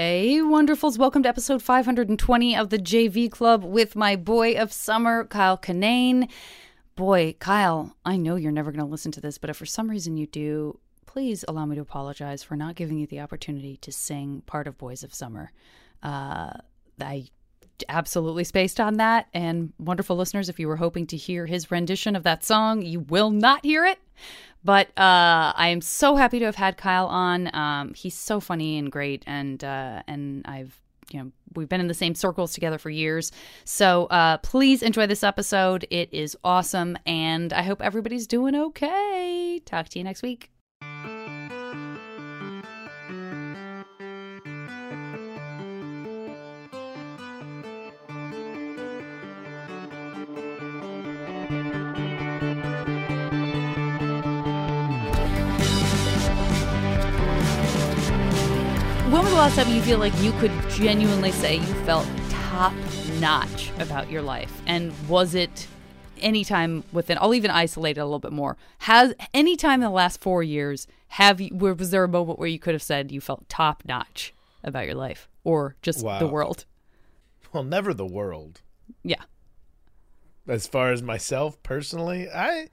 Hey, wonderfuls. Welcome to episode 520 of the JV Club with my boy of summer, Kyle Kinane. Boy, Kyle, I know you're never going to listen to this, but if for some reason you do, please allow me to apologize for not giving you the opportunity to sing part of Boys of Summer. Uh, I absolutely spaced on that. And wonderful listeners, if you were hoping to hear his rendition of that song, you will not hear it. But uh, I am so happy to have had Kyle on. Um, he's so funny and great, and uh, and I've you know we've been in the same circles together for years. So uh, please enjoy this episode. It is awesome, and I hope everybody's doing okay. Talk to you next week. Last time you feel like you could genuinely say you felt top notch about your life? And was it anytime within, I'll even isolate it a little bit more. Has any time in the last four years, have you, was there a moment where you could have said you felt top notch about your life or just Wow. the world? Well, never the world. Yeah. As far as myself personally, I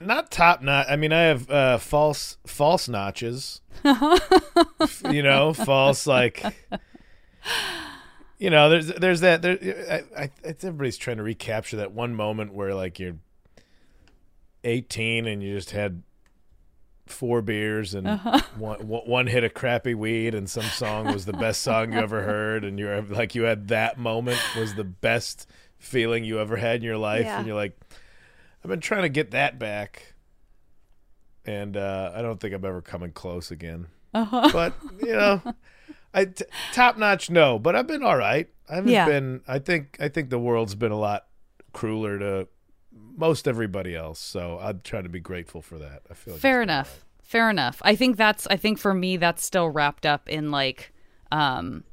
not top notch. I mean, I have uh, false false notches. You know, false like. You know, there's there's that there. I, I, it's everybody's trying to recapture that one moment where like you're 18 and you just had four beers and one, one one hit of crappy weed and some song was the best song you ever heard and you're like you had that moment was the best feeling you ever had in your life Yeah. and you're like I've been trying to get that back and uh, I don't think I'm ever coming close again. Uh-huh. But you know, I t- top notch no, but I've been all right. I haven't Yeah. been. I think I think the world's been a lot crueler to most everybody else. So I'm trying to be grateful for that. I feel like Fair enough. Fair enough. I think that's I think for me that's still wrapped up in like um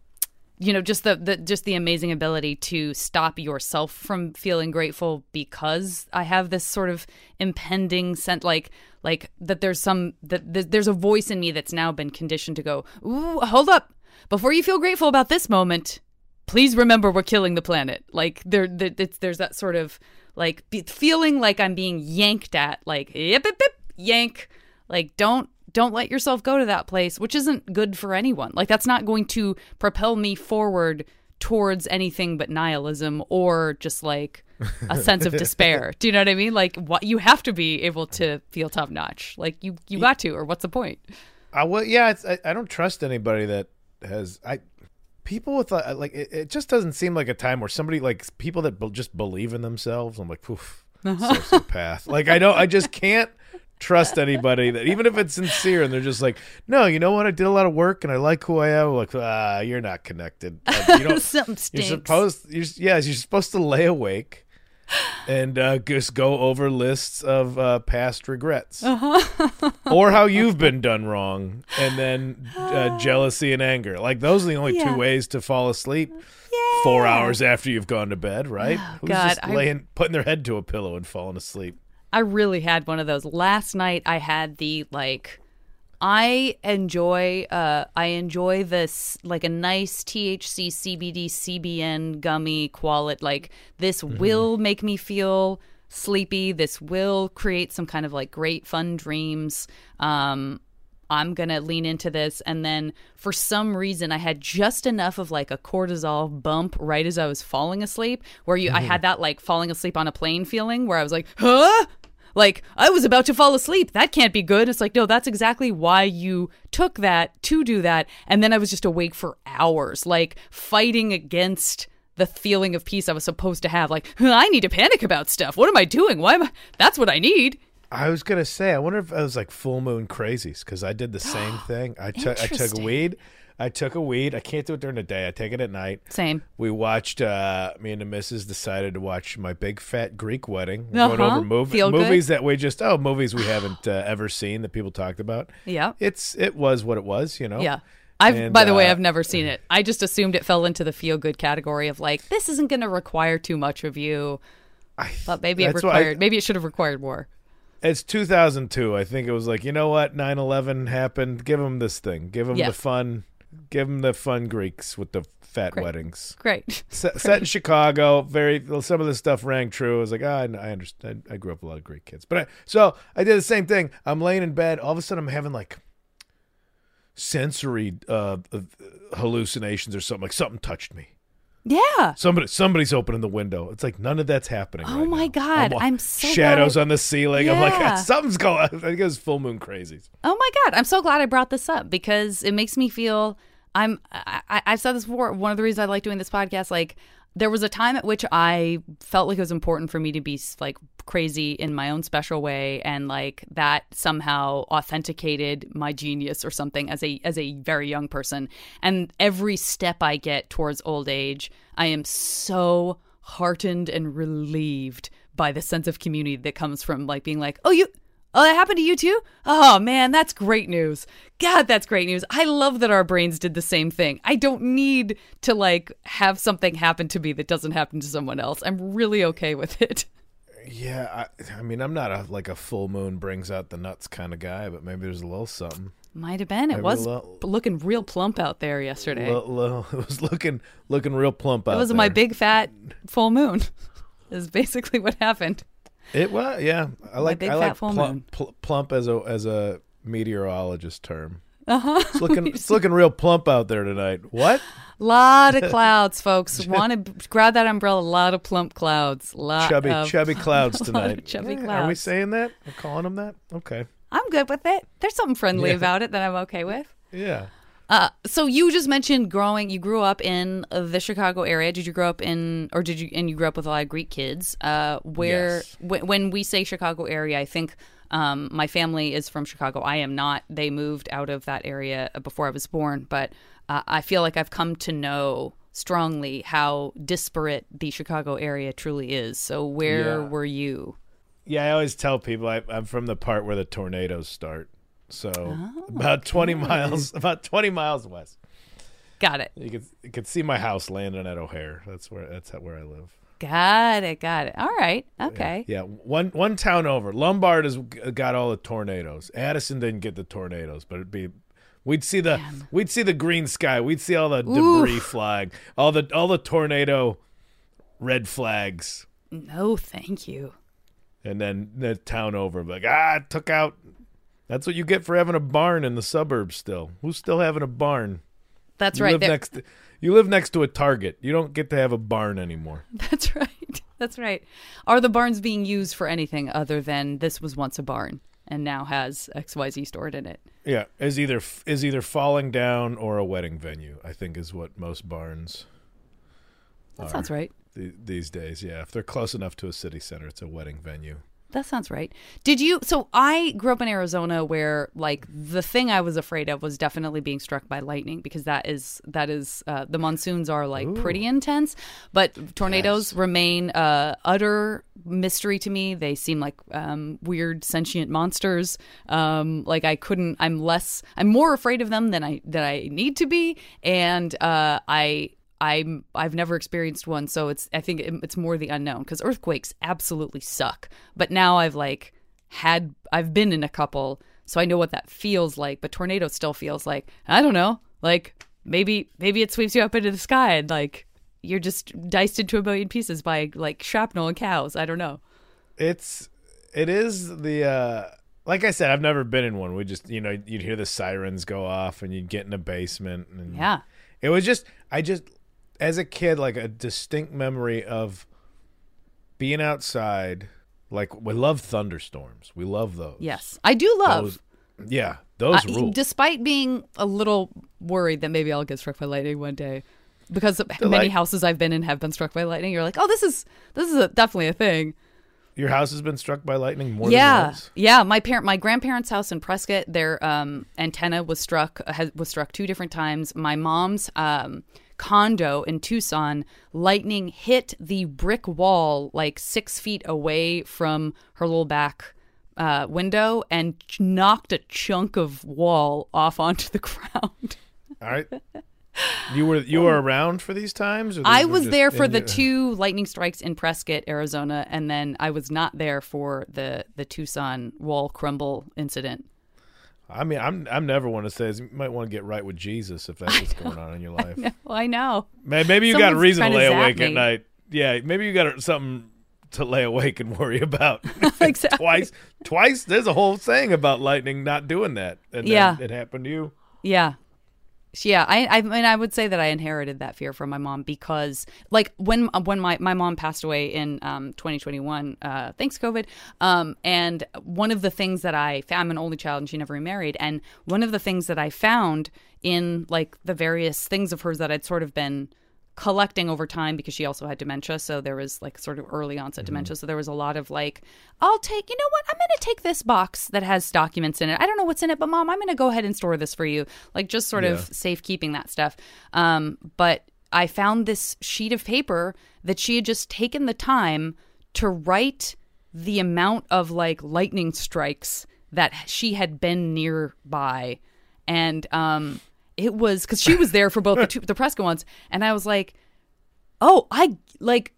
you know just the, the just the amazing ability to stop yourself from feeling grateful because I have this sort of impending sense like like that there's some that th- there's a voice in me that's now been conditioned to go ooh hold up before you feel grateful about this moment please remember we're killing the planet. Like there, there there's that sort of like be, feeling like I'm being yanked at, like yip yip yip yank. Like don't don't let yourself go to that place, which isn't good for anyone. Like that's not going to propel me forward towards anything but nihilism or just like a sense of despair. Do you know what I mean? Like what you have to be able to feel top notch. Like you you got to, or what's the point? I well, yeah. It's, I, I don't trust anybody that has I. People with uh, like it, it just doesn't seem like a time where somebody like people that be, just believe in themselves. I'm like, poof, sociopath. like I don't. I just can't trust anybody that even if it's sincere and they're just like, no, you know what? I did a lot of work and I like who I am. like, ah, you're not connected. Like, you don't. Something You're supposed, you're, yeah, you're supposed to lay awake and uh, just go over lists of uh, past regrets Uh-huh. or how you've been done wrong, and then uh, jealousy and anger. Like those are the only Yeah. two ways to fall asleep. Four hours after you've gone to bed, right? Who's God, just I- laying, putting their head to a pillow and falling asleep? I really had one of those. Last night I had the like I enjoy uh I enjoy this like a nice THC CBD CBN gummy quality like this will make me feel sleepy. This will create some kind of like great fun dreams. Um I'm going to lean into this and then for some reason I had just enough of like a cortisol bump right as I was falling asleep where you I had that like falling asleep on a plane feeling where I was like, "Huh?" Like, I was about to fall asleep. That can't be good. It's like, no, that's exactly why you took that to do that. And then I was just awake for hours, like fighting against the feeling of peace I was supposed to have. Like, I need to panic about stuff. What am I doing? Why am I? That's what I need. I was gonna say, I wonder if I was like full moon crazies because I did the same thing. I took I took weed. I took a weed. I can't do it during the day. I take it at night. Same. We watched. uh Me and the missus decided to watch my big fat Greek wedding. We're Uh-huh. over mov- Feel good? movies that we just oh movies we haven't uh, ever seen that people talked about. Yeah. It's it was what it was. You know. Yeah. I've, And, by the way, uh, I've never seen it. I just assumed it fell into the feel good category of like, this isn't going to require too much of you. I, But maybe it why I- required, maybe it should have required more. It's 2002. I think it was like you know what 9/11 happened. Give them this thing. Give them Yeah. the fun. Give them the fun Greeks with the fat Great. weddings. Great. Set, set in Chicago. Very some of the stuff rang true. I was like, ah, I I understand. I grew up with a lot of Greek kids, but I, so I did the same thing. I'm laying in bed. All of a sudden, I'm having like sensory uh, uh, hallucinations or something. Like something touched me. Yeah. Somebody, somebody's opening the window. It's like none of that's happening. Oh right my now. God, wa- I'm so shadows glad on the ceiling. I'm like, something's going. I think it was full moon crazies. Oh my god, I'm so glad I brought this up because it makes me feel I'm I, I've said this before. One of the reasons I like doing this podcast, like there was a time at which I felt like it was important for me to be like crazy in my own special way, and like that somehow authenticated my genius or something as a as a very young person. And every step I get towards old age, I am so heartened and relieved by the sense of community that comes from like being like, oh you Oh, that happened to you too? Oh man, that's great news. God, that's great news. I love that our brains did the same thing. I don't need to like have something happen to me that doesn't happen to someone else. I'm really okay with it. Yeah, I, I mean, I'm not a like a full moon brings out the nuts kind of guy, but maybe there's a little something. Might have been. It Maybe was little- looking real plump out there yesterday. It was looking looking real plump out it was there. my big fat full moon. is basically what happened. It was yeah. I like big I fat like full moon. plump, pl- plump as a as a meteorologist term. Uh huh. It's looking it's looking real plump out there tonight. What? lot of clouds, folks. Want to grab that umbrella? A lot of plump clouds. Lot chubby of, chubby clouds a lot of tonight. chubby Yeah, Are we saying that? We're calling them that? Okay. I'm good with it. There's something friendly Yeah. about it that I'm okay with. Yeah. Uh, so you just mentioned growing. You grew up in uh, the Chicago area. Did you grow up in, or did you? And you grew up with a lot of Greek kids. Uh, where Yes. wh- when we say Chicago area, I think um, my family is from Chicago. I am not. They moved out of that area before I was born, but uh, I feel like I've come to know strongly how disparate the Chicago area truly is. So where Yeah. were you? Yeah, I always tell people I, I'm from the part where the tornadoes start. So Oh, about 20 miles, about 20 miles west. Got it. You could you could see my house landing at O'Hare. That's where that's where I live. Got it. Got it. All right. Okay. Yeah, one one town over. Lombard has got all the tornadoes. Addison didn't get the tornadoes, but it'd be we'd see the we'd see the green sky. We'd see all the debris flag, all the all the tornado red flags, No, thank you. and then the town over like ah took out. That's what you get for having a barn in the suburbs. Still, who's still having a barn? That's You right. live There- next. To, you live next to a Target. You don't get to have a barn anymore. That's right. That's right. Are the barns being used for anything other than this was once a barn and now has XYZ stored in it? Yeah, is either is either falling down or a wedding venue. I think is what most barns That sounds right. th- these days. Yeah, if they're close enough to a city center, it's a wedding venue. That sounds right. Did you? So I grew up in Arizona, where like the thing I was afraid of was definitely being struck by lightning because that is that is uh, the monsoons are like pretty intense, but tornadoes remain uh, utter mystery to me. They seem like um, weird sentient monsters. Um, like I couldn't. I'm less. I'm more afraid of them than I than I need to be, and uh, I I'm I've never experienced one, so it's I think it's more the unknown because earthquakes absolutely suck. But now I've like had I've been in a couple, so I know what that feels like. But tornado still feels like I don't know, like maybe maybe it sweeps you up into the sky and like you're just diced into a million pieces by like shrapnel and cows. I don't know. It's it is the uh like I said, I've never been in one. We just you know you'd hear the sirens go off and you'd get in a basement and Yeah, it was just I just as a kid like a distinct memory of being outside. Like we love thunderstorms. We love those. yes, I do love. Those, yeah, those I- rule. despite being a little worried that maybe I'll get struck by lightning one day, because many houses I've been in have been struck by lightning. You're like, oh, this is this is a, definitely a thing. Your house has been struck by lightning more than yeah, once. yeah. My parent, my grandparents' house in Prescott, their um, antenna was struck has, was struck two different times. My mom's um, condo in Tucson, lightning hit the brick wall like six feet away from her little back uh, window and ch- knocked a chunk of wall off onto the ground. All right. You were you were around for these times? or these I was there for the two lightning strikes in Prescott, Arizona, and then I was not there for the the Tucson wall crumble incident. I mean, I'm I'm never one that says you might want to get right with Jesus if that's what's going on in your life. Well, I know. May- Maybe you got a reason to lay awake at night. Yeah, maybe you got something to lay awake and worry about. exactly. twice, twice. There's a whole thing about lightning not doing that, and Yeah. then it happened to you. Yeah. Yeah, I, I mean, I would say that I inherited that fear from my mom because, like, when when my, my mom passed away in um, 2021, uh, thanks COVID, um, and one of the things that I I'm an only child and she never remarried, and one of the things that I found in like the various things of hers that I'd sort of been collecting over time because she also had dementia. So there was like sort of early onset dementia. So there was a lot of like, I'll take, you know what? I'm going to take this box that has documents in it. I don't know what's in it, but mom, I'm going to go ahead and store this for you. Like just sort of Yeah. safekeeping that stuff. Um, but I found this sheet of paper that she had just taken the time to write the amount of like lightning strikes that she had been nearby. And, um, it was because she was there for both the, two, the Prescott ones, and I was like, "Oh, I like."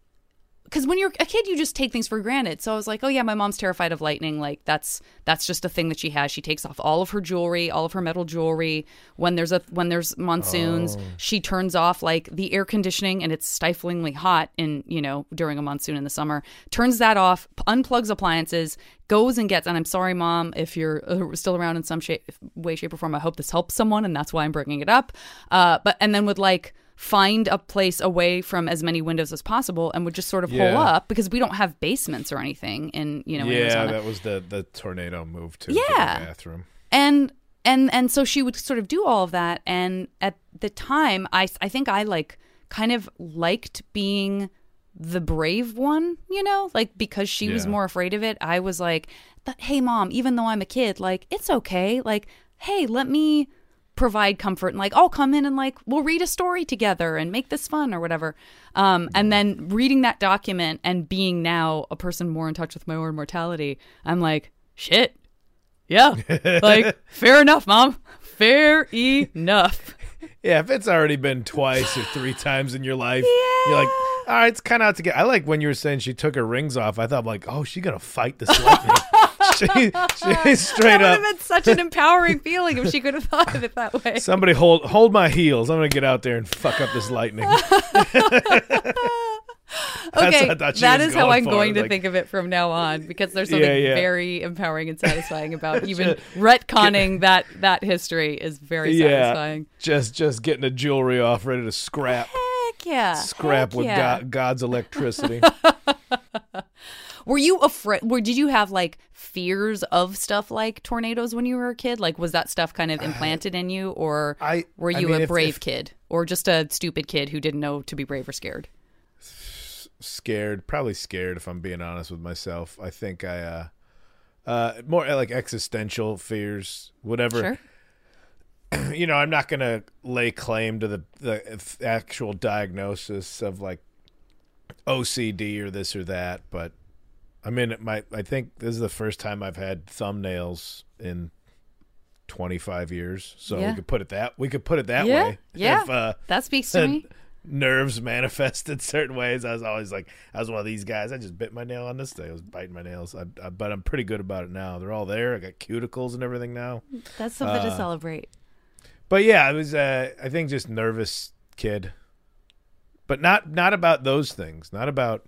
Because when you're a kid, you just take things for granted. So I was like, "Oh yeah, my mom's terrified of lightning. Like that's that's just a thing that she has. She takes off all of her jewelry, all of her metal jewelry. When there's a when there's monsoons, she turns off like the air conditioning, and it's stiflingly hot in you know during a monsoon in the summer. Turns that off, unplugs appliances, goes and gets. And I'm sorry, mom, if you're uh, still around in some shape, way, shape, or form. I hope this helps someone, and that's why I'm bringing it up. Uh, but and then with like find a place away from as many windows as possible, and would just sort of hole up because we don't have basements or anything in you know yeah, Arizona. that was the the tornado move to Yeah. the bathroom. and and and so she would sort of do all of that and at the time i i think i like kind of liked being the brave one you know like because she was more afraid of it i was like but hey mom even though i'm a kid like it's okay like hey let me provide comfort and like i'll come in and like we'll read a story together and make this fun or whatever um, and then reading that document and being now a person more in touch with my own mortality i'm like shit yeah. Like, fair enough, mom. Fair enough. Yeah, if it's already been twice or three times in your life, you're like, all right, it's kind of out to get. I like when you were saying she took her rings off. I thought like, oh, she gonna fight this lightning. She, she straight That would have been such an empowering feeling if she could have thought of it that way. Somebody hold hold my heels. I'm gonna get out there and fuck up this lightning. Okay, what I thought she that is how I'm for, going to like- think of it from now on because there's something Yeah, yeah. very empowering and satisfying about even retconning that that history is very yeah, satisfying. just just getting the jewelry off, ready to scrap, Heck yeah. scrap Heck with. God, God's electricity. Were you afraid? Were did you have like fears of stuff like tornadoes when you were a kid? Like was that stuff kind of implanted in you, or I- were I you mean, a if- brave if- kid, or just a stupid kid who didn't know to be brave or scared? scared, probably scared if I'm being honest with myself. I think I uh uh more like existential fears, whatever. Sure. You know, I'm not going to lay claim to the the actual diagnosis of like OCD or this or that, but I mean, my I think this is the first time I've had thumbnails in 25 years. So Yeah. we could put it that we could put it that Yeah, way. yeah. If, uh, That speaks to me. nerves manifested certain ways. I was always like, I was one of these guys. I just bit my nail on this day. I was biting my nails, I, I, but I'm pretty good about it now. They're all there. I got cuticles and everything now. That's something to uh, celebrate. But yeah, I was. Uh, I think just nervous kid, but not not about those things. Not about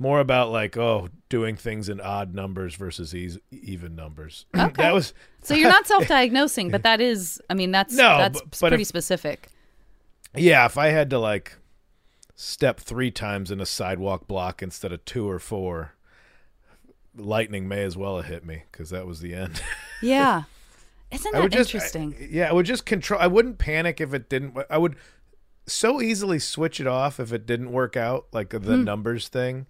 more about like oh doing things in odd numbers versus eas even numbers. Okay. that was So you're not self-diagnosing, but that is, I mean, that's No, that's but- but pretty if- specific. Yeah, if I had to like step three times in a sidewalk block instead of two or four, lightning may as well have hit me because that was the end. Yeah. Isn't that just, interesting? I- yeah, I would just control. I wouldn't panic if it didn't. I would so easily switch it off if it didn't work out, like the Hmm. numbers thing.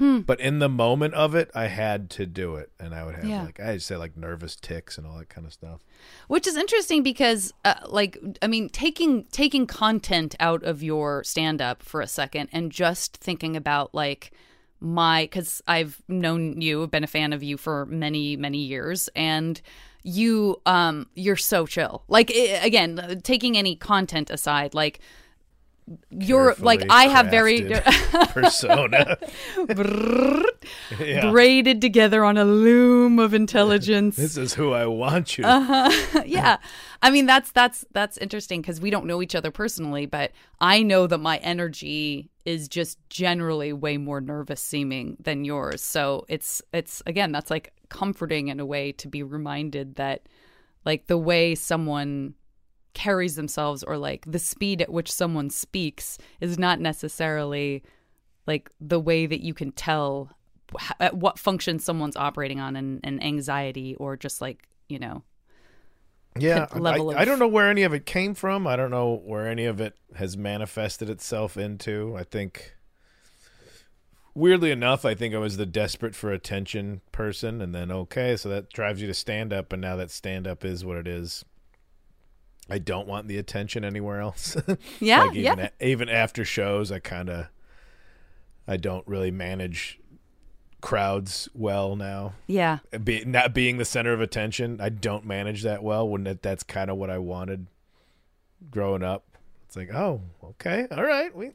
But in the moment of it, I had to do it, and I would have Yeah. like I say like nervous tics and all that kind of stuff. Which is interesting because, uh, like, I mean, taking taking content out of your stand up for a second and just thinking about like my because I've known you, I've been a fan of you for many many years, and you um you're so chill. Like i again, taking any content aside, like you're like I have very persona. yeah. braided together on a loom of intelligence. This is who I want you. Uh-huh. yeah. I mean that's that's that's interesting cuz we don't know each other personally, but I know that my energy is just generally way more nervous seeming than yours. So it's it's again that's like comforting in a way to be reminded that like the way someone carries themselves or like the speed at which someone speaks is not necessarily like the way that you can tell wh- at what function someone's operating on and, and anxiety or just like you know Yeah, level I, of- I don't know where any of it came from. I don't know where any of it has manifested itself into. I think, weirdly enough, I think I was the desperate for attention person, and then okay, so that drives you to stand up, and now that stand up is what it is. I don't want the attention anywhere else. yeah like even yeah a- even after shows, I kind of, I don't really manage crowds well now yeah be, not being the center of attention, I don't manage that well. When that, that's kind of what I wanted growing up. It's like, oh, okay, all right. We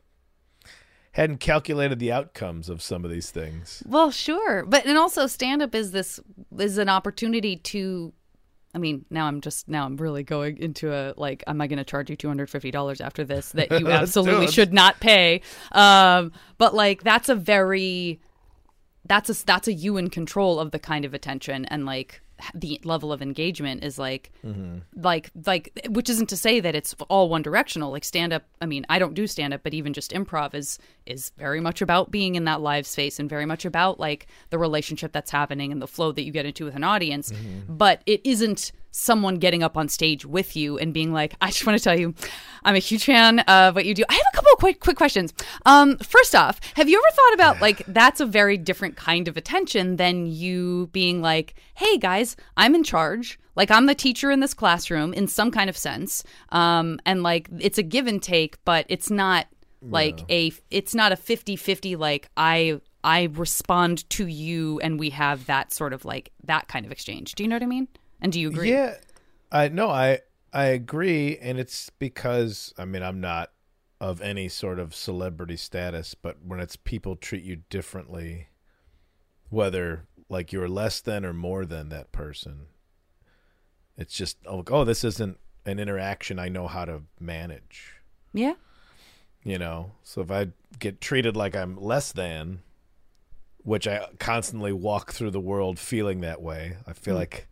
hadn't calculated the outcomes of some of these things. well sure but and also stand up is this is an opportunity to I mean, now I'm just now I'm really going into a like, am I going to charge you two hundred fifty dollars after this that you absolutely should not pay? Um, but like that's a very that's a that's a you in control of the kind of attention and like the level of engagement is like mm-hmm. like like which isn't to say that it's all one directional like stand up i mean i don't do stand up but even just improv is is very much about being in that live space and very much about like the relationship that's happening and the flow that you get into with an audience. Mm-hmm. But it isn't someone getting up on stage with you and being like i just want to tell you i'm a huge fan of what you do. I have a couple of quick quick questions. Um first off have you ever thought about like that's a very different kind of attention than you being like hey guys i'm in charge. Like i'm the teacher in this classroom in some kind of sense. Um and like it's a give and take but it's not like a it's not a 50-50 like i i respond to you and we have that sort of like that kind of exchange. Do you know what i mean and do you agree? Yeah, I no, I I agree, and it's because I mean I'm not of any sort of celebrity status, but when it's people treat you differently, whether like you're less than or more than that person, it's just oh, oh this isn't an interaction I know how to manage. yeah. You know? So if i get treated like i'm less than which i constantly walk through the world feeling that way i feel mm. like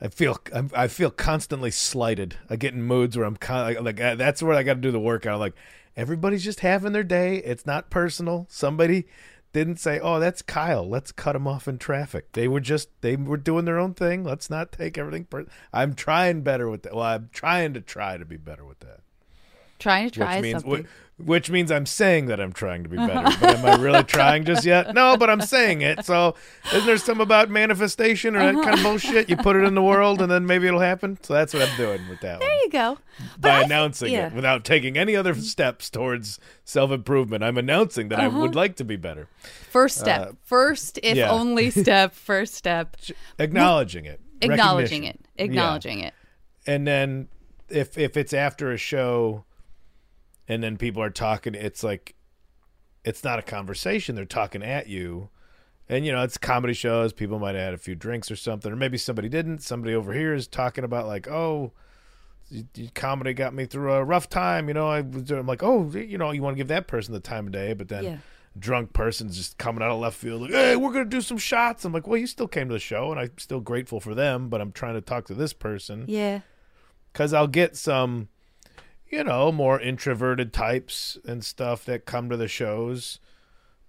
i feel i feel constantly slighted. I get in moods where i'm like, uh, that's where i got to do the work i'm like everybody's just having their day. It's not personal. Somebody didn't say oh that's kyle. Let's cut him off in traffic. They were just they were doing their own thing. Let's not take everything per- i'm trying better with that. Well i'm trying to try to be better with that trying to try which means something wh- which means I'm saying that I'm trying to be better. but am I really trying just yet? No, but I'm saying it. So isn't there some about manifestation or that kind of bullshit? You put it in the world and then maybe it'll happen. So that's what I'm doing with that one. there you go But By I th- announcing yeah. it without taking any other steps towards self improvement, I'm announcing that I Uh-huh. would like to be better. first step first if Uh, yeah. only step first step Acknowledging it. acknowledging it acknowledging it And then if if it's after a show and then people are talking it's like it's not a conversation. They're talking at you. And you know it's comedy shows. People might have had a few drinks or something or maybe somebody didn't. Somebody over here is talking about like oh comedy got me through a rough time. You know i was i'm like oh you know you want to give that person the time of day but then Yeah. drunk person's just coming out of left field like hey we're gonna do some shots. I'm like well you still came to the show and i'm still grateful for them but i'm trying to talk to this person. Yeah. Because I'll get some, you know, more introverted types and stuff that come to the shows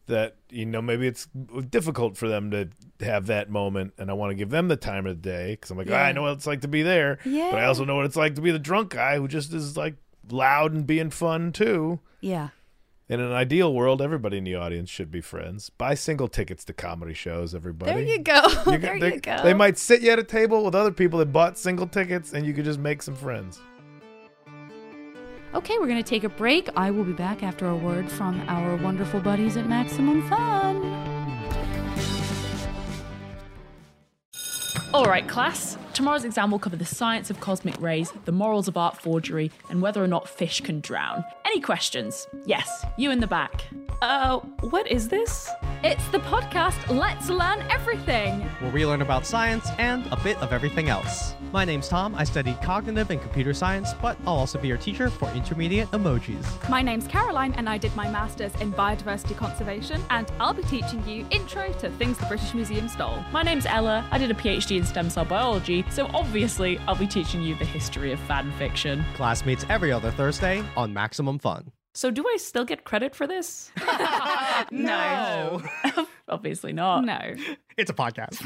that you know maybe it's difficult for them to have that moment, and I want to give them the time of the day because I'm like, Yeah. "Ah, I know what it's like to be there, Yeah. but I also know what it's like to be the drunk guy who just is like loud and being fun too. yeah In an ideal world, everybody in the audience should be friends. Buy single tickets to comedy shows, everybody. there you go You there you go They might sit you at a table with other people that bought single tickets, and you could just make some friends. Okay, we're going to take a break. I will be back after a word from our wonderful buddies at Maximum Fun. All right, class. Tomorrow's exam will cover the science of cosmic rays, the morals of art forgery, and whether or not fish can drown. Any questions? Yes, you in the back. Uh, what is this? It's the podcast Let's Learn Everything. where we learn about science and a bit of everything else. My name's Tom. I studied cognitive and computer science, but I'll also be your teacher for intermediate emojis. My name's Caroline, and I did my master's in biodiversity conservation, and I'll be teaching you intro to things the British Museum stole. My name's Ella. I did a PhD in stem cell biology, so obviously I'll be teaching you the history of fan fiction. Class meets every other Thursday on Maximum Fun. So, do I still get credit for this? No. Obviously not. No. It's a podcast.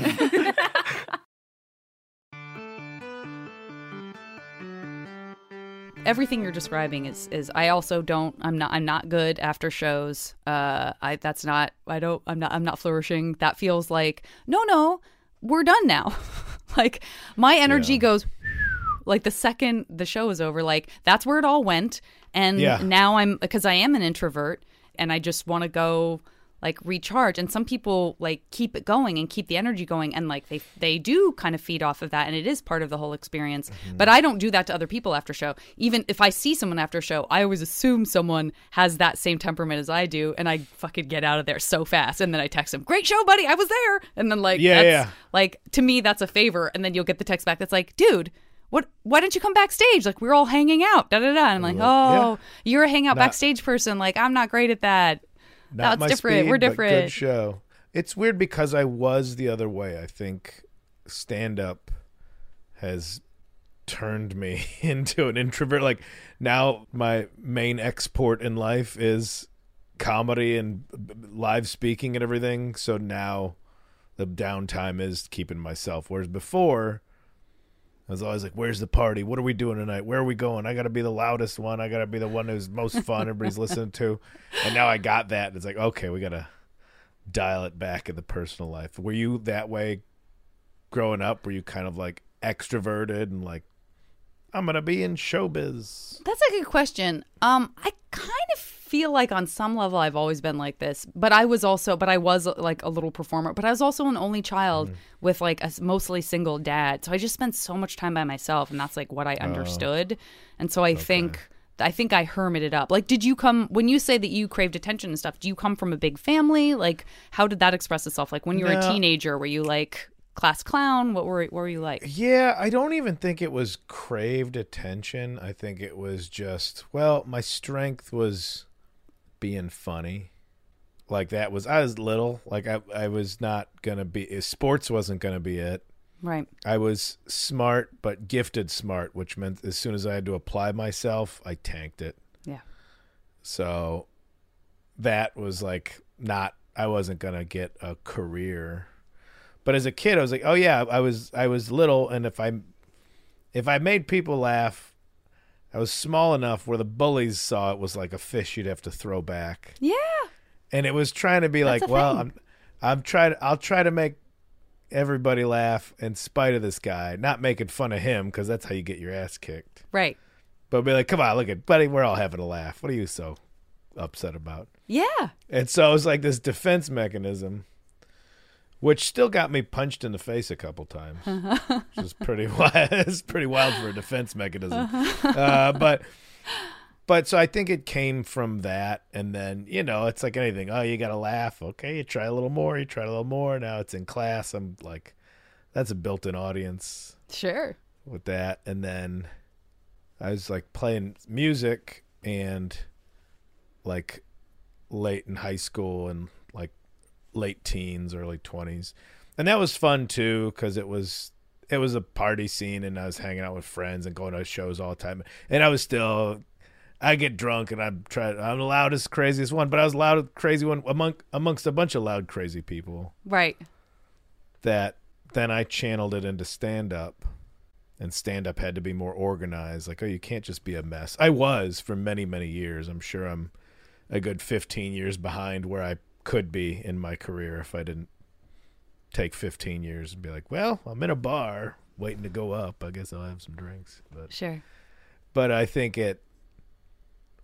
Everything you're describing is is I also don't I'm not I'm not good after shows. Uh I that's not I don't I'm not I'm not flourishing. That feels like no no, we're done now. like my energy Yeah. goes like the second the show is over like that's where it all went and Yeah. now i'm because i am an introvert and i just want to go like recharge. And some people like keep it going and keep the energy going. And like they they do kind of feed off of that. And it is part of the whole experience. Mm-hmm. But i don't do that to other people after show. Even if i see someone after show i always assume someone has that same temperament as i do. And i fucking get out of there so fast. And then i text them great show buddy. I was there. And then like Yeah, that's, yeah. like to me that's a favor. And then you'll get the text back that's like dude what why didn't you come backstage? Like we're all hanging out. Da da da. And i'm like oh you're a hangout Not- backstage person. Like i'm not great at that Not That's my different. speed, We're different. Good show. It's weird because I was the other way. I think stand up has turned me into an introvert. Like now, my main export in life is comedy and live speaking and everything. So now the downtime is keeping myself. Whereas before, I was always like, "Where's the party? What are we doing tonight? Where are we going? I got to be the loudest one. I got to be the one who's most fun. Everybody's listening to." And now I got that. It's like, okay, we got to dial it back in the personal life. Were you that way growing up? Were you kind of like extroverted and like, I'm gonna be in showbiz? That's a good question. Um, I kind of feel like on some level I've always been like this, but I was also, but I was like a little performer, but I was also an only child Mm. with like a mostly single dad, so I just spent so much time by myself, and that's like what Oh. I understood, and so I think. I think I hermited up. Like, did you come when you say that you craved attention and stuff? Do you come from a big family? Like, how did that express itself? Like, when you were a teenager, were you like class clown? What were what were you like? Yeah, I don't even think it was craved attention. I think it was just, well, my strength was being funny. Like that was I was little. Like I I was not gonna be eh, sports wasn't gonna be it. Right. I was smart, but gifted smart, which meant as soon as I had to apply myself, I tanked it. Yeah. So that was like not I wasn't gonna get a career. But as a kid I was like, Oh yeah, I was I was little and if I if I made people laugh, I was small enough where the bullies saw it was like a fish you'd have to throw back. Yeah. And it was trying to be That's like, well, thing. I'm I'm trying I'll try to make everybody laugh in spite of this guy, not making fun of him because that's how you get your ass kicked. Right. But be like, come on, look at buddy, we're all having a laugh. What are you so upset about? Yeah. And so it was like this defense mechanism, which still got me punched in the face a couple times, which is pretty wild. it's pretty wild for a defense mechanism. Uh, but but so I think it came from that, and then you know it's like anything. Oh, you got to laugh. Okay, you try a little more. You try a little more. Now it's in class. I'm like, that's a built-in audience Sure. with that and then i was like playing music and like late in high school and late teens early 20s and that was fun too because it was it was a party scene and i was hanging out with friends and going to shows all the time and i was still i get drunk and i'm trying i'm the loudest craziest one but i was loud crazy one among amongst a bunch of loud crazy people Right. that then I channeled it into stand up and stand up had to be more organized like oh you can't just be a mess. I was for many many years. I'm sure I'm a good 15 years behind where I could be in my career if I didn't take 15 years and be like, well, I'm in a bar waiting to go up. I guess I'll have some drinks. But Sure. but I think it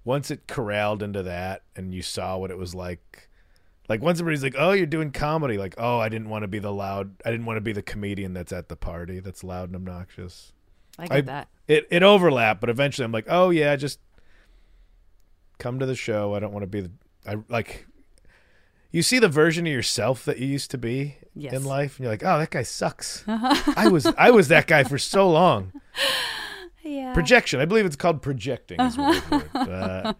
once it corralled into that and you saw what it was like Like when somebody's like, "Oh, you're doing comedy," like, "Oh, I didn't want to be the loud. I didn't want to be the comedian that's at the party that's loud and obnoxious." I get I- that. It it overlapped, but eventually I'm like, "Oh yeah, just come to the show. I don't want to be the I like." You see the version of yourself that you used to be Yes. in life, and you're like, "Oh, that guy sucks." I was I was that guy for so long. Yeah. Projection. I believe it's called projecting. Is what uh,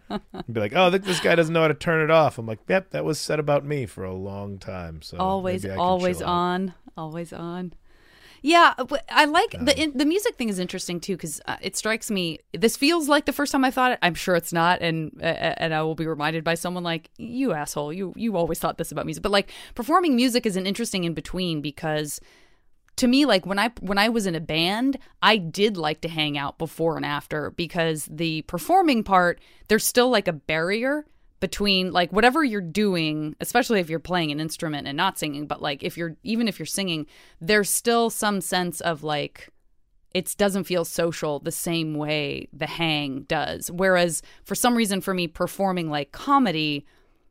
be like, oh, this guy doesn't know how to turn it off. I'm like, yep, that was said about me for a long time. So always maybe I can always on always on yeah i like the the music thing is interesting too because uh, it strikes me this feels like the first time i thought it. I'm sure it's not and uh, and i will be reminded by someone like you asshole you you always thought this about music. But like performing music is an interesting in between because to me like when i when i was in a band i did like to hang out before and after because the performing part there's still like a barrier between like whatever you're doing especially if you're playing an instrument and not singing but like if you're even if you're singing there's still some sense of like it doesn't feel social the same way the hang does. Whereas for some reason for me performing like comedy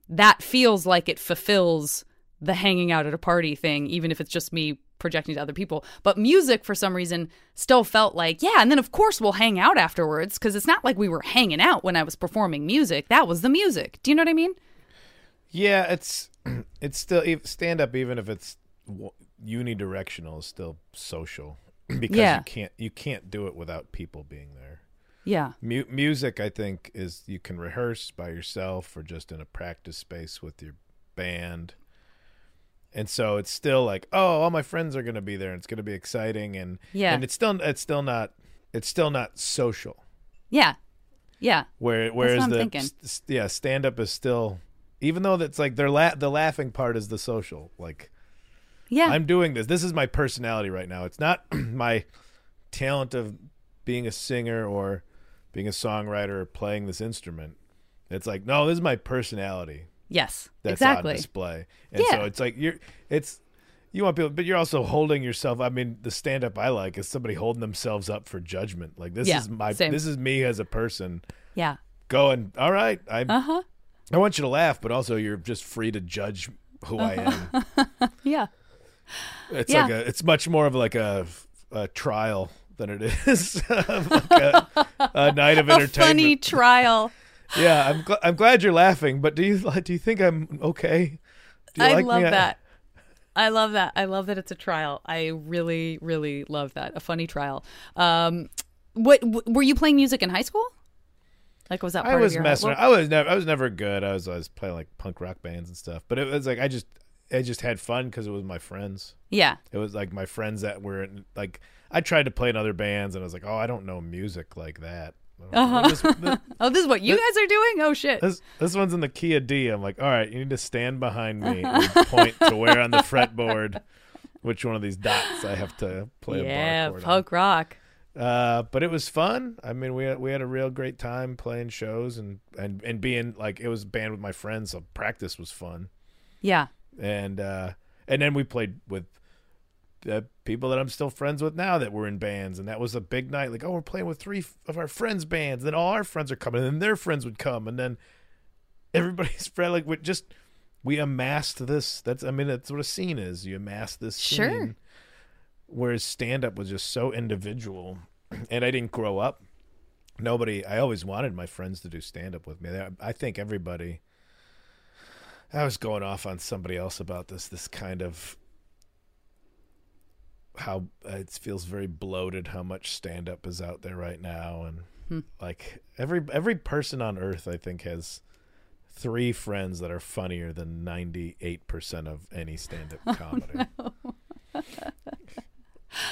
that feels like it fulfills the hanging out at a party thing, even if it's just me projecting to other people. But music, for some reason, still felt like, yeah, and then of course we'll hang out afterwards because it's not like we were hanging out when I was performing music. That was the music. Do you know what I mean? Yeah, it's it's still stand up, even if it's unidirectional, is still social because Yeah. you can't you can't do it without people being there. Yeah. Mu- music, I think, is you can rehearse by yourself or just in a practice space with your band. And so it's still like, oh, all my friends are going to be there, and it's going to be exciting, and Yeah. and it's still it's still not it's still not social. Yeah. Yeah. Where whereas the thinking. s- s- yeah stand up is still even though that's like they're la- the laughing part is the social like Yeah. I'm doing this. This is my personality right now. It's not my talent of being a singer or being a songwriter or playing this instrument. It's like, no, this is my personality yes. that's exactly. on display. And Yeah. so it's like you're it's you want people but you're also holding yourself I mean, the stand up I like is somebody holding themselves up for judgment. Like this Yeah, is my same. this is me as a person Yeah. going, All right, I Uh huh. I want you to laugh, but also you're just free to judge who I am. Yeah. It's Yeah. like a, it's much more of like a, a trial than it is like a, a night of A entertainment. funny trial. Yeah, I'm gl- I'm glad you're laughing, but do you do you think I'm okay? Do you I like love me? that. I love that. I love that it's a trial. I really, really love that. A funny trial. Um, what w- were you playing music in high school? Like, was that I was messing. around. I was never I was never good. I was I was playing like punk rock bands and stuff, but it was like I just I just had fun because it was my friends. Yeah. It was like my friends that were in, like I tried to play in other bands and I was like, oh, I don't know music like that. Uh-huh. This, this, Oh, this is what you guys are doing? Oh shit. this this one's in the key of D. I'm like, all right, you need to stand behind me and point to where on the fretboard, which one of these dots I have to play yeah, a on. punk rock. Uh, but it was fun. I mean, we had, we had a real great time playing shows and, and, and being like it was a band with my friends, so practice was fun. Yeah. And uh, and then we played with the people that I'm still friends with now that were in bands, and that was a big night. Like, oh, we're playing with three of our friends' bands. Then all our friends are coming, and then their friends would come, and then everybody's spread like we just we amassed this. That's I mean, that's what a scene is. You amass this scene. Sure. Whereas stand up was just so individual, and I didn't grow up. Nobody. I always wanted my friends to do stand up with me. I think everybody. I was going off on somebody else about this. This kind of how uh, it feels very bloated. How much stand up is out there right now, and Hmm. like every every person on earth, I think has three friends that are funnier than ninety eight percent of any stand up comedy.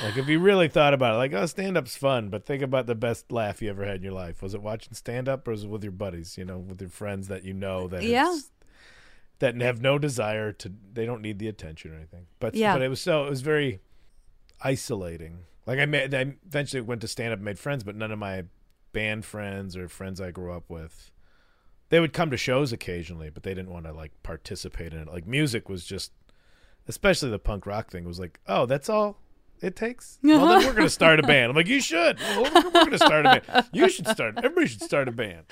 Like if you really thought about it, like oh, stand up's fun, but think about the best laugh you ever had in your life. Was it watching stand up or was it with your buddies? You know, with your friends that you know that Yeah. that have no desire to. They don't need the attention or anything. But Yeah. but it was so it was very isolating. Like I made, I eventually went to stand up, and made friends, but none of my band friends or friends I grew up with. They would come to shows occasionally, but they didn't want to like participate in it. Like music was just, especially the punk rock thing, was like, oh, that's all it takes. Well, then we're gonna start a band. I'm like, you should. Well, we're, gonna start a band. You should start. Everybody should start a band.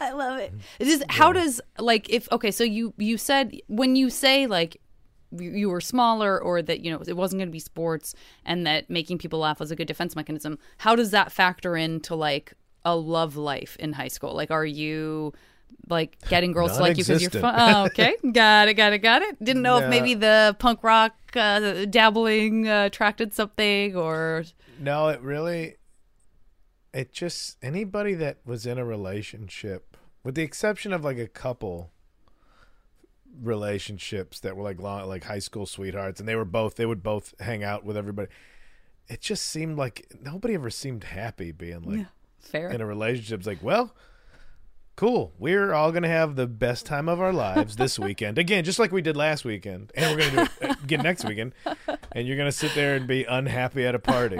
I love it. Mm-hmm. It is how does like if okay, so you you said when you say like you were smaller or that you know it wasn't going to be sports and that making people laugh was a good defense mechanism. How does that factor into like a love life in high school? Like are you like getting girls to like you because you're fun? Oh, okay, got it, got it, got it. Didn't know No. if maybe the punk rock uh, dabbling uh, attracted something or No, it really. It just anybody that was in a relationship, with the exception of like a couple relationships that were like long, like high school sweethearts, and they were both they would both hang out with everybody. It just seemed like nobody ever seemed happy being like fair. in a relationship. It's like, well, cool. We're all gonna have the best time of our lives this weekend again, just like we did last weekend, and we're gonna do it again next weekend. And you're gonna sit there and be unhappy at a party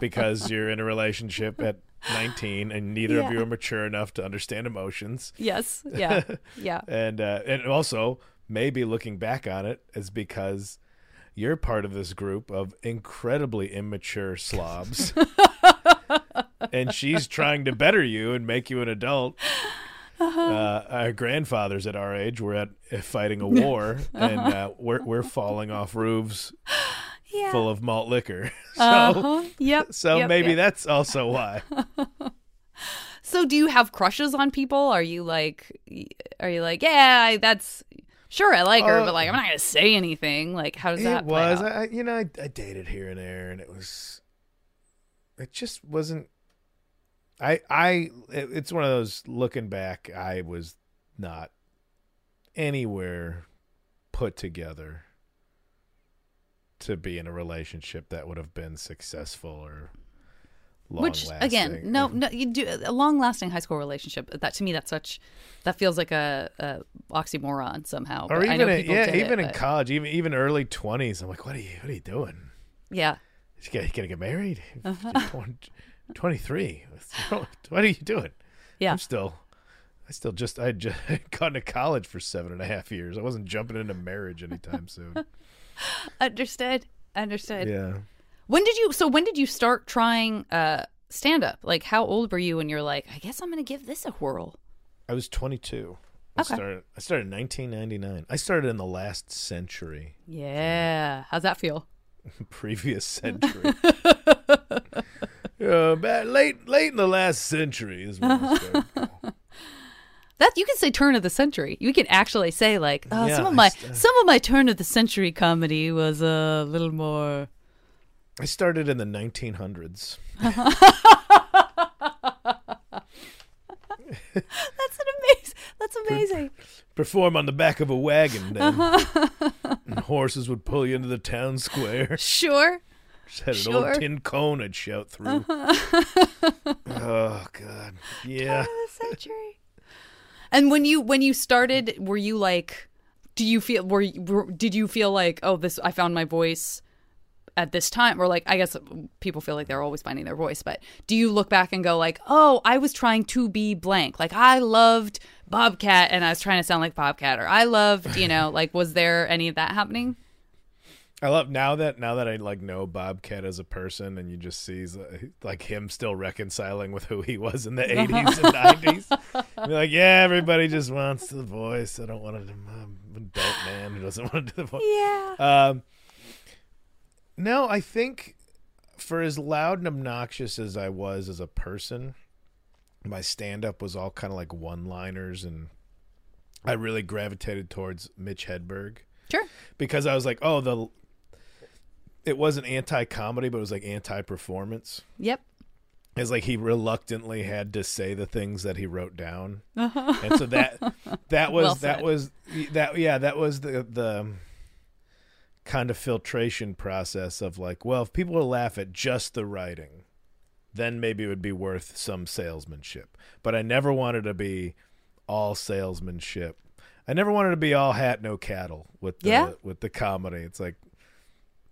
because you're in a relationship at 19 and neither of you are mature enough to understand emotions. yes, yeah, yeah. And uh, and also maybe looking back on it is because you're part of this group of incredibly immature slobs. and she's trying to better you and make you an adult. Uh, our grandfathers at our age were at uh, fighting a war, and uh, we're we're falling off roofs Yeah. full of malt liquor. So Uh-huh. Yep. so yep, maybe yep. that's also why. So, do you have crushes on people? Are you like, are you like, yeah, that's sure I like her, Uh, but like I'm not gonna say anything. Like, how does that? Work? It was? I, I- you know I, I dated here and there and it was it just wasn't i i it- it's one of those looking back i was not anywhere put together to be in a relationship that would have been successful or Which again, no, no, you do a long-lasting high school relationship. That to me, that's such that feels like a, a oxymoron somehow. or but even in, yeah did it, even in college even even early 20s i'm like what are you what are you doing yeah, You gonna, you gotta get married. Uh-huh. 23. What are you doing? yeah. I'm still, I still just, I just gone to college for seven and a half years. I wasn't jumping into marriage anytime soon. Understood. Understood. yeah. When did you? So when did you start trying uh stand up? Like, how old were you when you're like, I guess I'm gonna give this a whirl? I was 22. I Okay. started, I started in 1999. I started in the last century, Yeah. How's that feel? previous century. uh, ba- late, late in the last century is when I started. That you can say turn of the century. You can actually say like uh, Yeah, some of my st- some of my turn of the century comedy was a little more. I started in the 1900s. That's an amazing. That's amazing. perform on the back of a wagon then. and horses would pull you into the town square. Sure. Just had an Sure. Uh-huh. old tin cone I'd shout through. oh god. Yeah. Turn of the century. And when you when you started, were you like, do you feel were, were did you feel like oh this I found my voice at this time or like I guess people feel like they're always finding their voice, but do you look back and go like oh I was trying to be blank like I loved Bobcat and I was trying to sound like Bobcat or I loved you know like was there any of that happening? I love now that now that I like know Bobcat as a person and you just see like him still reconciling with who he was in the 80s and 90s. You're like, yeah, everybody just wants the voice. I don't want to um, adult man who doesn't want to do the voice. Yeah. Um, no, I think for as loud and obnoxious as I was as a person, my stand up was all kind of like one liners, and I really gravitated towards Mitch Hedberg Sure. because I was like, oh, the. It wasn't anti comedy, but it was like anti performance. Yep. It's like he reluctantly had to say the things that he wrote down, uh-huh. and so that that was Well that was that yeah that was the the kind of filtration process of like, well, if people will laugh at just the writing, then maybe it would be worth some salesmanship. But I never wanted to be all salesmanship. I never wanted to be all hat no cattle with the Yeah. with the comedy. It's like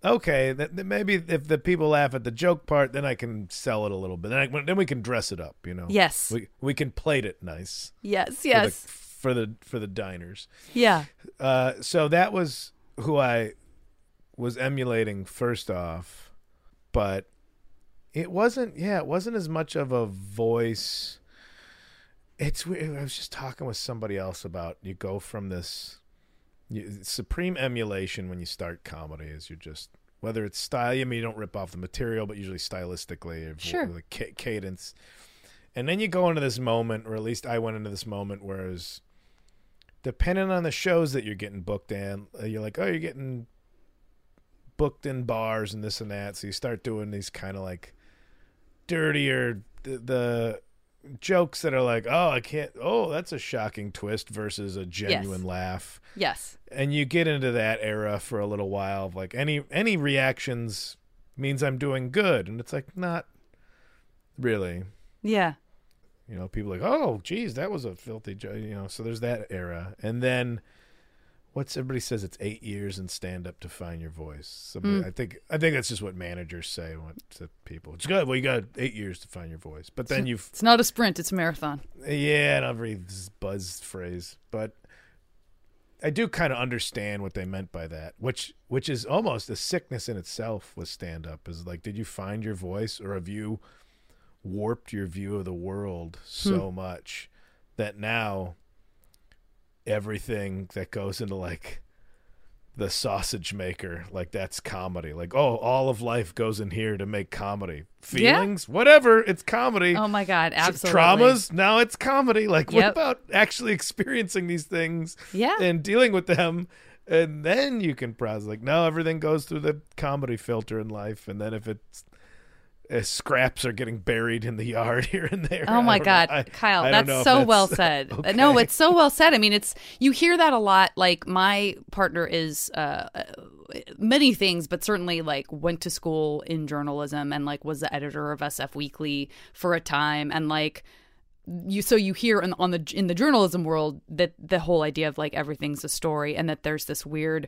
okay, that, that maybe if the people laugh at the joke part, then I can sell it a little bit. Then I, then we can dress it up, you know. Yes. we we can plate it nice Yes. for Yes. the for the for the diners. Yeah. Uh, so that was who I was emulating first off, but it wasn't. Yeah, it wasn't as much of a voice. it's weird. I was just talking with somebody else about you go from this you, supreme emulation when you start comedy is you're just whether it's style. I mean, you don't rip off the material, but usually stylistically, Sure. the ca- cadence. And then you go into this moment, or at least I went into this moment, where it was depending on the shows that you're getting booked in, uh, you're like, oh, you're getting booked in bars and this and that. So you start doing these kind of like dirtier the, the jokes that are like, oh, I can't. Oh, that's a shocking twist versus a genuine laugh. Yes. And you get into that era for a little while of like any any reactions means I'm doing good, and it's like not really. Yeah. You know, people like, oh, geez, that was a filthy joke. You know, so there's that era, and then what's everybody says it's eight years in stand up to find your voice. Somebody, mm. I think I think that's just what managers say what, to people. It's good. Well, you got eight years to find your voice, but then you've It's not a sprint, it's a marathon. yeah, and every this buzz phrase, but I do kind of understand what they meant by that, which which is almost a sickness in itself with stand up. Is like, did you find your voice, or have you warped your view of the world hmm. so much that now everything that goes into like the sausage maker, like that's comedy. Like, oh, all of life goes in here to make comedy. Yeah. Feelings, whatever, it's comedy Oh my god, absolutely. traumas now it's comedy like what about actually experiencing these things Yeah. and dealing with them and then you can process like no everything goes through the comedy filter in life and then if it's uh, scraps are getting buried in the yard here and there Oh my God. I- Kyle, I that's so well that's- said. No, it's so well said. I mean, it's you hear that a lot. Like my partner is uh, uh, many things, but certainly like went to school in journalism and like was the editor of SF Weekly for a time, and like you so you hear in, on the in the journalism world that the whole idea of like everything's a story and that there's this weird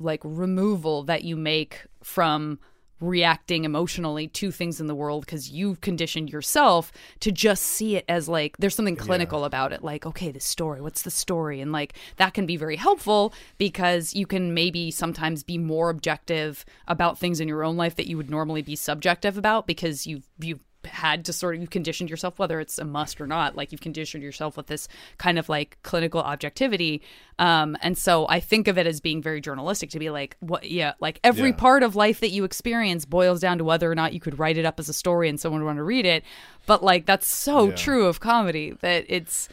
like removal that you make from reacting emotionally to things in the world because you've conditioned yourself to just see it as like there's something clinical about it like okay the story what's the story? And like that can be very helpful because you can maybe sometimes be more objective about things in your own life that you would normally be subjective about because you've you've had to sort of you've conditioned yourself whether it's a must or not like you've conditioned yourself with this kind of like clinical objectivity um and so i think of it as being very journalistic to be like what yeah like every Yeah. part of life that you experience boils down to whether or not you could write it up as a story and someone would want to read it but like that's so Yeah. true of comedy that it's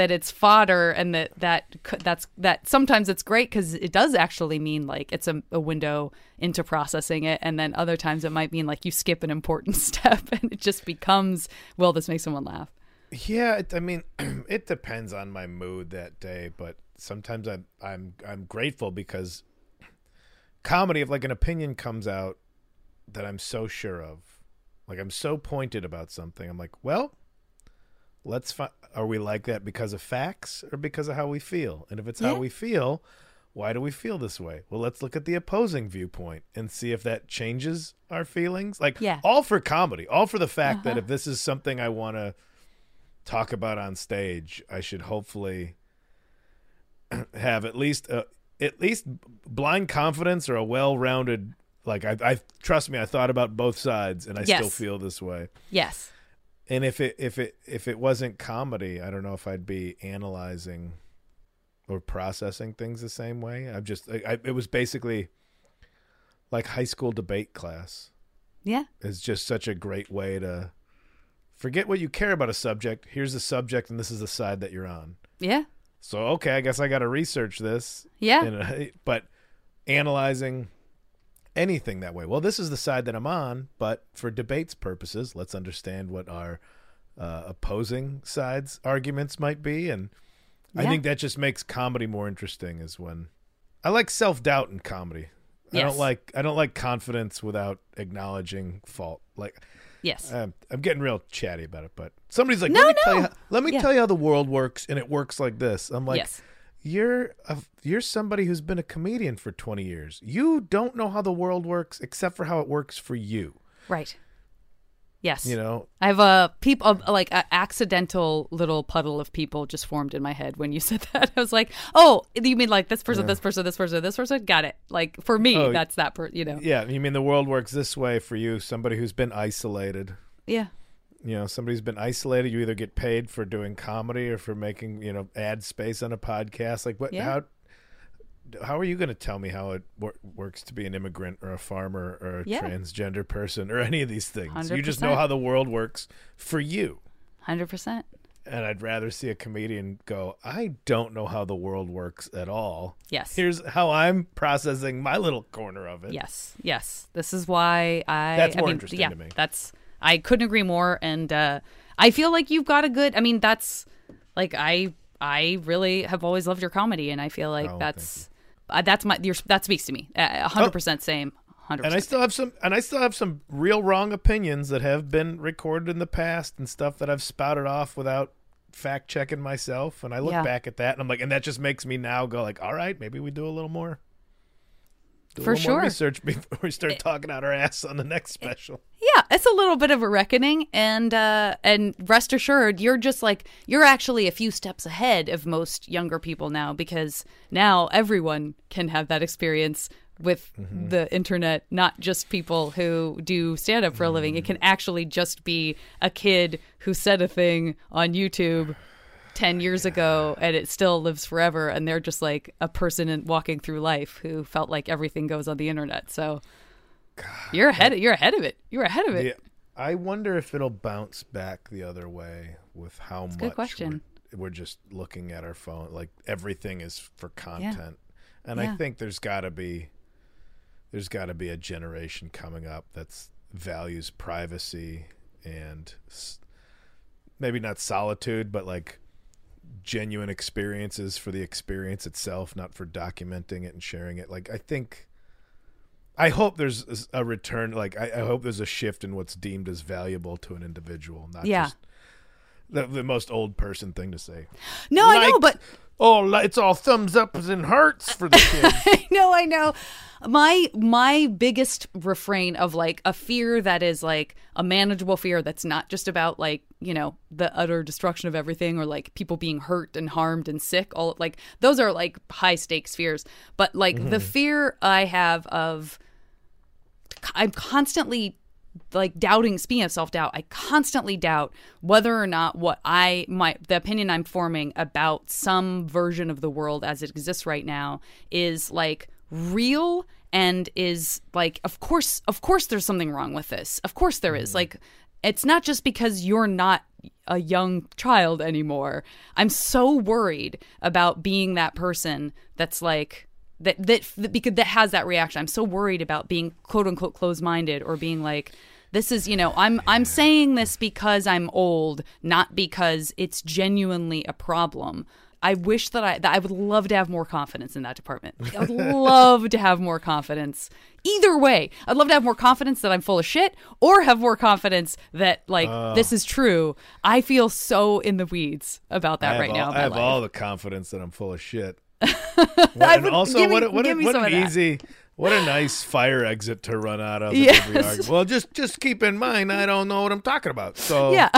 that it's fodder and that that that's that sometimes it's great because it does actually mean like it's a, a window into processing it. And then other times it might mean like you skip an important step and it just becomes well this makes someone laugh. Yeah, it, I mean, it depends on my mood that day, but sometimes I'm I'm I'm grateful because comedy, if like an opinion comes out that I'm so sure of, like I'm so pointed about something, I'm like, well, let's find. Are we like that because of facts or because of how we feel? And if it's Yeah. how we feel, why do we feel this way? Well, let's look at the opposing viewpoint and see if that changes our feelings. Like, Yeah. all for comedy, all for the fact that Uh-huh. if this is something I want to talk about on stage, I should hopefully have at least a, at least blind confidence or a well-rounded. Like I, I trust me, I thought about both sides, and I still feel this way. yes And if it if it if it wasn't comedy, I don't know if I'd be analyzing or processing things the same way. I'm just I, I, it was basically like high school debate class yeah It's just such a great way to forget what you care about a subject. Here's the subject, and this is the side that you're on. yeah So okay, I guess I got to research this. yeah And, uh, but analyzing anything that way. Well, this is the side that I'm on, but for debates purposes, let's understand what our uh, opposing sides' arguments might be, and I think that just makes comedy more interesting. Is when I like self doubt in comedy. I don't like I don't like confidence without acknowledging fault. Like yes um, I'm getting real chatty about it, but somebody's like, No, "Let me tell you, how, let me Yeah. tell you how the world works, and it works like this." I'm like, yes "You're a, you're somebody who's been a comedian for 20 years. You don't know how the world works except for how it works for you. right yes You know, I have a peop a, like an accidental little puddle of people just formed in my head when you said that. I was like, "Oh, you mean like this person, this person, this person, this person?" Got it. Like for me, Oh, that's that person. You know? yeah. You mean the world works this way for you, somebody who's been isolated, Yeah. You know somebody's been isolated. You either get paid for doing comedy or for making you know ad space on a podcast. Like what? Yeah. How? How are you going to tell me how it wor- works to be an immigrant or a farmer or a Yeah. transgender person or any of these things? You just know how the world works for you. Hundred percent. And I'd rather see a comedian go, I don't know how the world works at all. Yes. Here's how I'm processing my little corner of it. Yes, yes. This is why I. That's I more mean, interesting yeah, to me. That's. I couldn't agree more, and uh, I feel like you've got a good. I mean, that's like I. I really have always loved your comedy, and I feel like Oh, that's uh, that's my your, that speaks to me. A hundred percent same. Hundred And I still have some and I still have some real wrong opinions that have been recorded in the past and stuff that I've spouted off without fact checking myself. And I look Yeah. back at that and I'm like and that just makes me now go like, all right, maybe we do a little more do For sure. research before we start talking out our ass on the next special. Yeah, it's a little bit of a reckoning, and uh, and rest assured, you're just like you're actually a few steps ahead of most younger people now because now everyone can have that experience with the internet, not just people who do stand up for a living. It can actually just be a kid who said a thing on YouTube. 10 years ago and it still lives forever and they're just like a person in, walking through life who felt like everything goes on the internet so you're ahead you're ahead of it you're ahead of it Yeah. I wonder if it'll bounce back the other way with how a much good question. We're, we're just looking at our phone. Like everything is for content, and I think there's got to be there's got to be a generation coming up that's values privacy and s- maybe not solitude, but like genuine experiences for the experience itself, not for documenting it and sharing it. Like I think. I hope there's a return. Like I, I hope there's a shift in what's deemed as valuable to an individual, not Yeah. just the, the most old person thing to say. no i know but Oh, it's all thumbs ups and hearts for the kids. I know, I know. My my biggest refrain of like a fear that is like a manageable fear that's not just about like, you know, the utter destruction of everything or like people being hurt and harmed and sick. All like those are like high stakes fears. But like the mm-hmm. fear I have of I'm constantly like doubting speaking of self-doubt i constantly doubt whether or not what i my the opinion i'm forming about some version of the world as it exists right now is like real and is like of course of course there's something wrong with this. Of course there is. Mm. Like it's not just because you're not a young child anymore. I'm so worried about being that person that's like that that that, because that has that reaction. I'm so worried about being quote unquote closed minded or being like this is you know I'm I'm saying this because I'm old, not because it's genuinely a problem. I wish that I that I would love to have more confidence in that department. I would love to have more confidence. Either way, I'd love to have more confidence that I'm full of shit, or have more confidence that like uh. this is true. I feel so in the weeds about that right all, now. I have life. all the confidence that I'm full of shit. And also, me- what, a- what, what an of that. easy, what a nice fire exit to run out of. Yes. Well, just just keep in mind, I don't know what I'm talking about. So Yeah.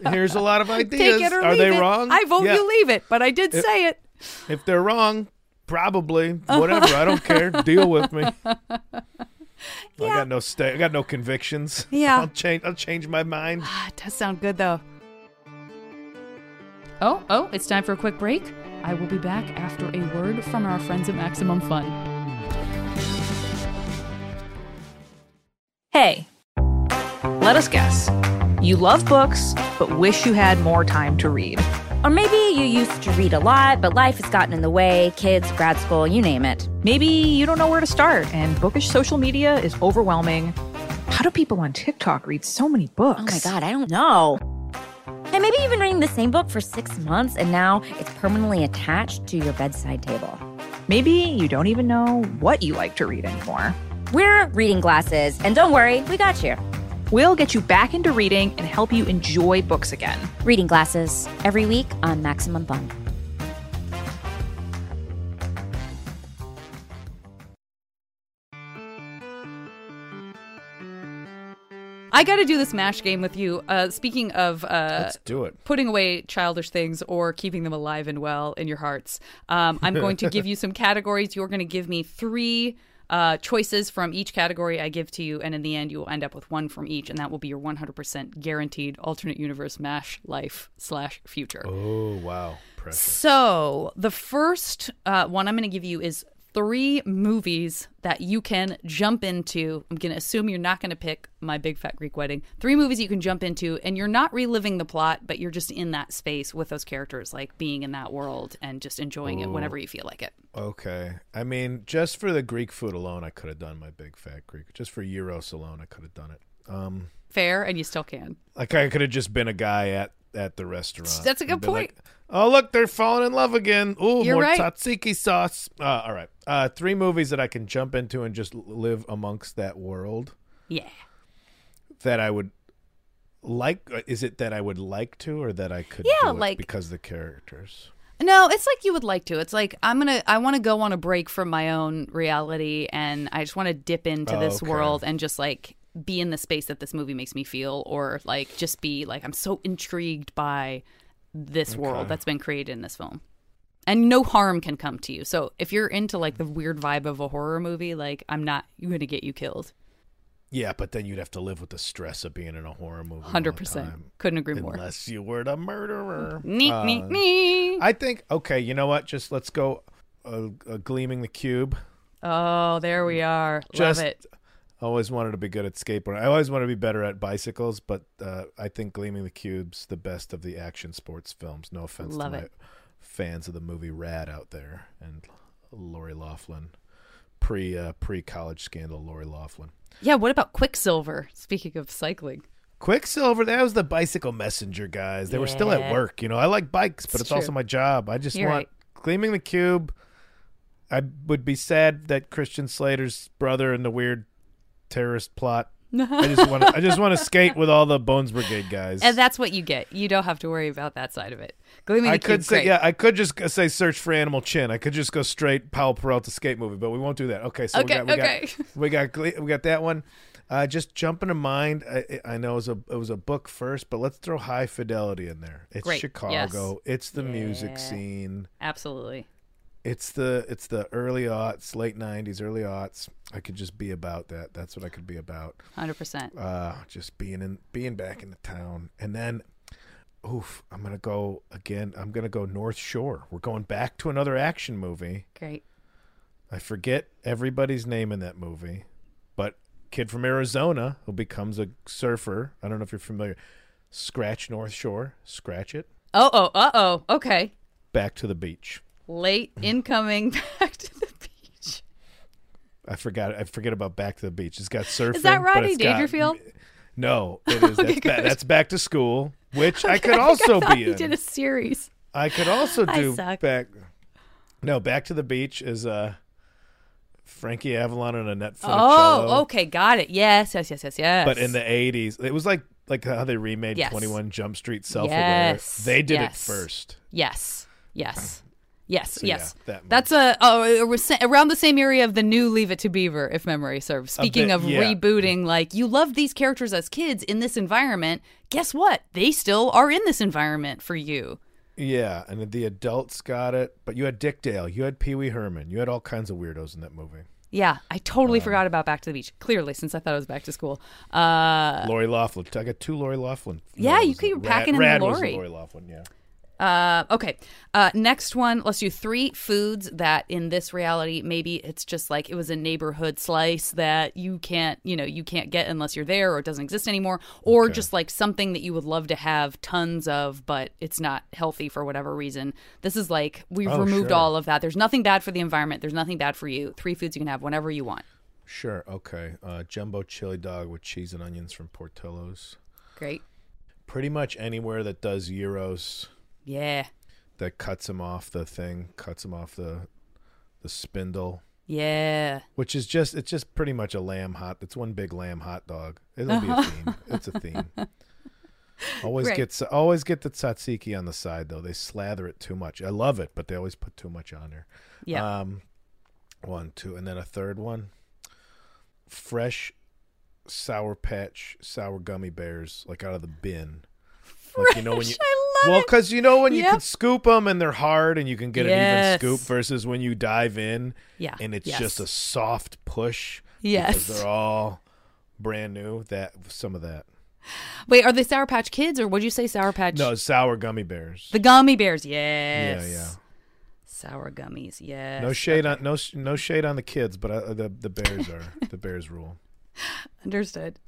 here's a lot of ideas. Take it or Are they it. wrong? I vote Yeah. you leave it, but I did say it. If they're wrong, probably whatever. I don't care. Deal with me. Yeah. I got no sta- I got no convictions. Yeah. I'll change. I'll change my mind. Ah, it does sound good though. Oh, oh, it's time for a quick break. I will be back after a word from our friends at Maximum Fun. Hey, let us guess. You love books, but wish you had more time to read. Or maybe you used to read a lot, but life has gotten in the way kids, grad school, you name it. Maybe you don't know where to start, and bookish social media is overwhelming. How do people on TikTok read so many books? Oh my God, I don't know. And maybe you've been reading the same book for six months and now it's permanently attached to your bedside table. Maybe you don't even know what you like to read anymore. We're reading glasses, and don't worry, we got you. We'll get you back into reading and help you enjoy books again. Reading glasses every week on Maximum Fun. I got to do this mash game with you. Uh, speaking of uh, Let's do it. putting away childish things or keeping them alive and well in your hearts, um, I'm going to give you some categories. You're going to give me three uh, choices from each category I give to you, and in the end, you will end up with one from each, and that will be your 100% guaranteed alternate universe mash life slash future. Oh wow, precious. So the first uh, one I'm going to give you is three movies that you can jump into. I'm going to assume you're not going to pick My Big Fat Greek Wedding. Three movies you can jump into, and you're not reliving the plot, but you're just in that space with those characters, like being in that world and just enjoying it whenever you feel like it. Okay. I mean, just for the Greek food alone, I could have done my big fat Greek. Just for gyros alone, I could have done it. Um, Fair, and you still can. like I could have just been a guy at at the restaurant. That's a good point. like, oh look, they're falling in love again. Ooh, You're more right. tzatziki sauce. Uh, all right. Uh, three movies that I can jump into and just live amongst that world. Yeah. That I would like. uh, Is it that I would like to, or that I could? Yeah, do it like- because of the characters. No, it's like you would like to. It's like I'm gonna. I want to go on a break from my own reality, and I just want to dip into Oh, this okay. world and just like be in the space that this movie makes me feel, or like just be like I'm so intrigued by this world that's been created in this film, and no harm can come to you. So if you're into like the weird vibe of a horror movie, like I'm not gonna get you killed. Yeah, but then you'd have to live with the stress of being in a horror movie. Hundred percent. Couldn't agree more. Unless you were the murderer. Neat, Uh, neat, neat. I think okay. You know what? Just let's go. Uh, uh, gleaming the cube. Oh, there we are. Just Love it. Always wanted to be good at skateboarding. I always wanted to be better at bicycles, but uh, I think Gleaming the Cube's the best of the action sports films. No offense Love to my it. fans of the movie Rad out there and Lori Loughlin, pre uh, pre college scandal Lori Loughlin. Yeah. What about Quicksilver? Speaking of cycling. Quicksilver, that was the bicycle messenger guys. They were still at work. You know, I like bikes, but It's it's, also my job. I just You're want right. Gleaming the Cube. I would be sad that Christian Slater's brother in the weird terrorist plot. I just want to. I just want to skate with all the Bones Brigade guys. And that's what you get. You don't have to worry about that side of it. Gleaming I could Cube, say, great. yeah, I could just say search for Animal Chin. I could just go straight Powell Peralta skate movie, but we won't do that. Okay, so Okay, we got, we okay. got, we got, Gle- we got that one. Uh, just jumping to mind. I, I know it was a it was a book first, but let's throw High Fidelity in there. It's Great, Chicago. It's the Yeah. music scene. Absolutely. It's the it's the early aughts, late '90s, early aughts. I could just be about that. That's what I could be about. 100%. Uh, just being in, being back in the town, and then, oof, I'm gonna go again. I'm gonna go North Shore. We're going back to another action movie. Great. I forget everybody's name in that movie, but kid from Arizona who becomes a surfer. I don't know if you're familiar. Scratch North Shore. Scratch it. Oh, oh, uh oh. Okay. Back to the beach. Late incoming back to the beach. I forgot. I forget about Back to the Beach. It's got surfing. Is that Rodney it's got- Dangerfield? No, it is. That's, ba- that's Back to School, which I could also I be he in. did a series. I could also do back. No, Back to the Beach is uh, Frankie Avalon and Annette Funicello. Oh, okay. Got it. Yes, yes, yes, yes, yes. But in the '80s, it was like like how they remade Yes. 21 Jump Street Self Aware. Yes, They did yes. it first. Yes. Yes. Yes, So, yeah, yes. that That's a oh, around the same area of the new Leave It to Beaver, if memory serves. Speaking bit, of yeah. rebooting, like you loved these characters as kids in this environment. Guess what? They still are in this environment for you. Yeah, and the adults got it, but you had Dick Dale, you had Pee Wee Herman, you had all kinds of weirdos in that movie. Yeah, I totally Um, forgot about Back to the Beach. Clearly, since I thought it was back to school. Uh, Lori Loughlin. I got two Lori Loughlin. Yeah, you keep Rad- packing in the Rad was Lori. Lori Loughlin. Yeah. Uh, okay. Uh, next one. Let's do three foods that in this reality, maybe it's just like it was a neighborhood slice that you can't, you know, you can't get unless you're there or it doesn't exist anymore, or Okay. just like something that you would love to have tons of, but it's not healthy for whatever reason. This is like we've Oh, removed sure. all of that. There's nothing bad for the environment. There's nothing bad for you. Three foods you can have whenever you want. Sure. Okay. Uh, jumbo chili dog with cheese and onions from Portillo's. Great. Pretty much anywhere that does gyros Yeah. that cuts him off the thing, cuts him off the the spindle, Yeah. which is just it's just pretty much a lamb hot. It's one big lamb hot dog. It'll be a theme. It's a theme. Always Right. get always get the tzatziki on the side though. They slather it too much. I love it, but they always put too much on there. Yeah. Um, one, two, and then a third one. Fresh sour patch sour gummy bears, like out of the bin. Like you know when you I Well, because you know when you Yep. can scoop them and they're hard and you can get an even scoop versus when you dive in Yeah. and it's Yes. just a soft push. Yes. because they're all brand new. That some of that. Wait, are they Sour Patch Kids or what'd you say Sour Patch? No, sour gummy bears. The gummy bears, yes. Yeah, yeah. Sour gummies, yes. No shade Okay. on no no shade on the kids, but uh, the the bears are the bears rule. Understood.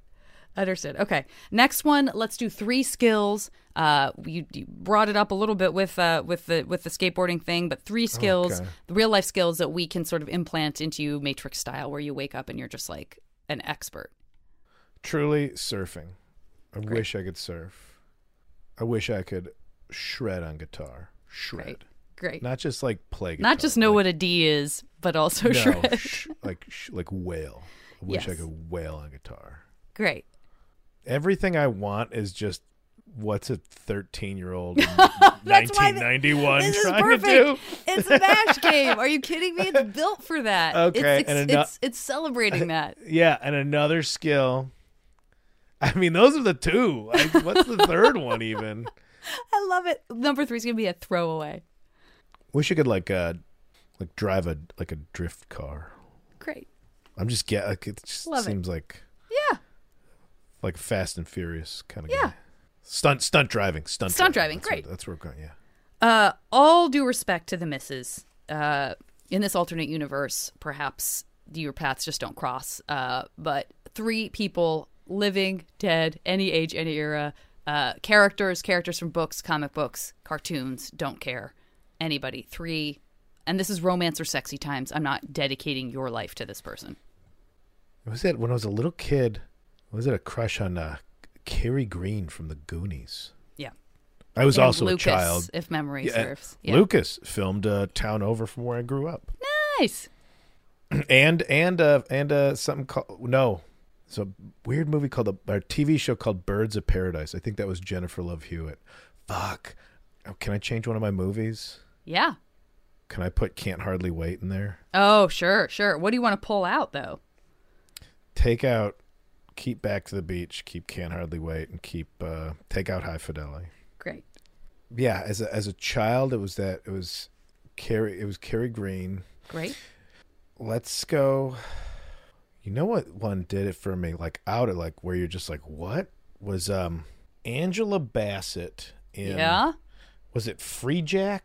Understood. Okay. Next one, let's do three skills. Uh, you, you brought it up a little bit with uh with the with the skateboarding thing, but three skills, Okay. real life skills that we can sort of implant into you Matrix style, where you wake up and you're just like an expert. Truly surfing. I wish I could surf. I wish I could shred on guitar. Shred. Great. Great. Not just like play guitar. Not just know like, what a D is, but also no, shred. sh- like sh- like wail. I wish I could wail on guitar. Great. Everything I want is just what's a 13 year old That's why the- 1991 This is trying perfect. to do. It's a match game. Are you kidding me? It's built for that. Okay, It's, and it's, ano- it's, it's celebrating that. Yeah, and another skill. I mean, those are the two. I, what's the third one even? I love it. Number three is gonna be a throwaway. Wish you could like uh like drive a like a drift car. Great. I'm just get like it just Love it. seems like Yeah. Like Fast and Furious kind of Yeah. guy. Stunt stunt driving. Stunt, Stunt driving, That's great. What, that's where we're going. Yeah. Uh, all due respect to the misses. Uh, in this alternate universe, perhaps your paths just don't cross. Uh, but three people, living, dead, any age, any era, uh, characters, characters from books, comic books, cartoons, don't care. Anybody. Three, and this is romance or sexy times. I'm not dedicating your life to this person. Was it when I was a little kid? Was it a crush on uh, Kerri Green from the Goonies? Yeah. I was And also Lucas, a child. if memory Yeah, serves. Yeah. Lucas filmed a town over from where I grew up. Nice. and and uh and uh something called no it's a weird movie called a, a tv show called byrds of paradise i think that was jennifer love hewitt fuck oh, can i change one of my movies Yeah. can i put can't hardly wait in there Oh, sure, sure. What do you want to pull out, though? take out keep back to the beach keep can't hardly wait and keep uh take out high fidelity Great. yeah as a as a child it was that it was kerri it was kerri green Great. let's go you know what one did it for me like out of like where you're just like what was um angela bassett in Yeah. was it freejack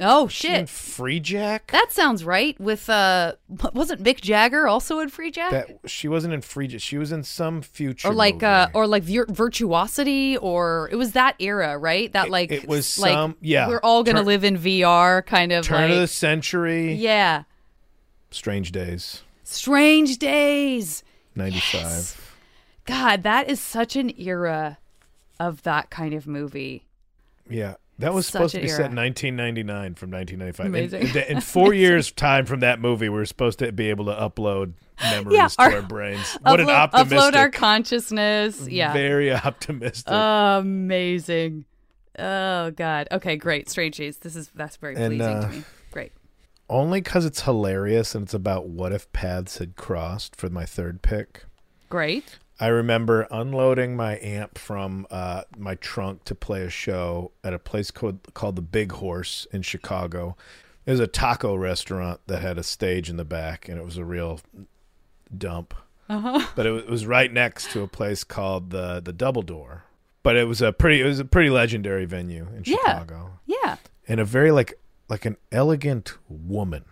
Oh shit. freejack That sounds right. With uh, wasn't Mick Jagger also in Freejack? that she wasn't in freejack she was in some future or like uh, or like Vir- Virtuosity, or it was that era, right? That like it was like some- yeah. We're all gonna Turn- live in VR, kind of turn like of the century yeah. strange days Strange Days. 95 God, that is such an era of that kind of movie. yeah that was Such supposed to an be set in 1999 from 1995 In- Amazing. in, four years time from that movie we are supposed to be able to upload memories Yeah, to our- our brains what an upload, optimistic upload our consciousness. Yeah. very optimistic Amazing. Oh God. Okay, great. Strange Days. This is that's very And, pleasing uh, to me. Great. only because it's hilarious and it's about what if paths had crossed for my third pick Great. I remember unloading my amp from uh, my trunk to play a show at a place called, called the big horse in chicago it was a taco restaurant that had a stage in the back and it was a real dump Uh-huh. but it was, right next to a place called the the double door but it was a pretty it was a pretty legendary venue in Yeah. chicago Yeah. and a very like like an elegant woman.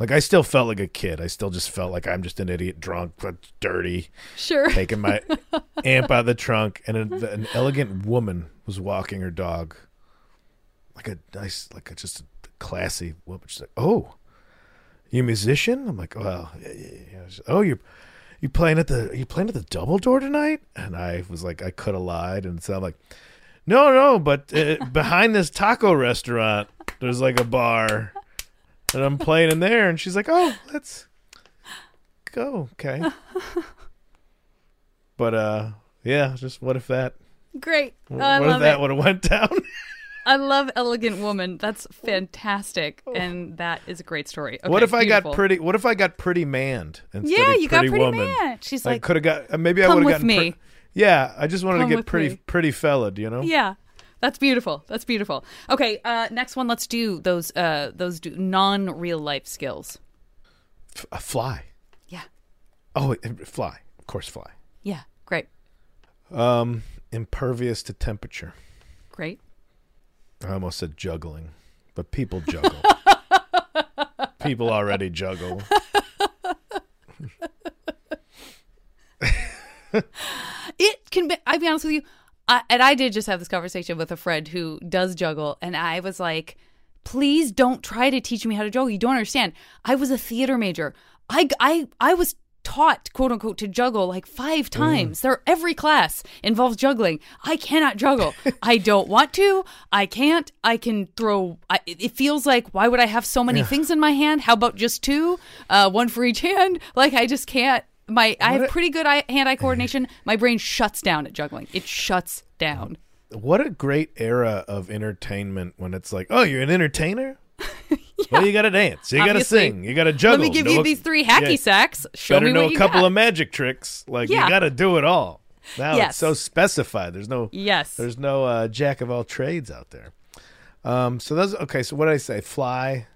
Like I still felt like a kid. I still just felt like I'm just an idiot, drunk, dirty, Sure. taking my amp out of the trunk, and an, an elegant woman was walking her dog, like a nice, like a just a classy woman. She's like, "Oh, you a musician?" I'm like, "Well, yeah, yeah, yeah." Oh, you're you playing at the you playing at the Double Door tonight?" And I was like, I could have lied, and so I'm like, "No, no, but uh, behind this taco restaurant, there's like a bar, and I'm playing in there." And she's like, "Oh, let's go, okay." But uh, yeah, just what if that? Great. What I if love that it. would have went down? I love Elegant Woman. That's fantastic, and that is a great story. what Okay, if I beautiful. got pretty? What if I got pretty manned instead Yeah, of you got pretty woman? man. She's I like, could have got. uh, Maybe I would have gotten. me." yeah, I just wanted Come to get pretty, me. pretty fella. You know. yeah, That's beautiful. That's beautiful. Okay, uh, next one. Let's do those uh, those do non real life skills. F- a fly. Yeah. Oh, fly. Of course, fly. Yeah. Great. Um, impervious to temperature. Great. I almost said juggling, but people juggle. people already juggle. It can be. I'll be honest with you. I, and I did just have this conversation with a friend who does juggle, and I was like, "Please don't try to teach me how to juggle. You don't understand. I was a theater major. I I I was." taught quote unquote to juggle like five times. There every class involves juggling. I cannot juggle. I don't want to. I can't. I can throw I, it feels like why would i have so many things in my hand? How about just two? Uh, one for each hand? Like i just can't my i have pretty good eye, hand-eye coordination my brain shuts down at juggling it shuts down What a great era of entertainment when it's like, oh, you're an entertainer? Well, you got to dance. You got to sing. You got to juggle. let me give Know you a- these three hacky yeah, sacks show Better me know a couple got. of magic tricks. Like Yeah. you got to do it all. Now Yes. it's so specified. There's no yes there's no uh, jack of all trades out there. Um, so those okay. So what did I say? Fly,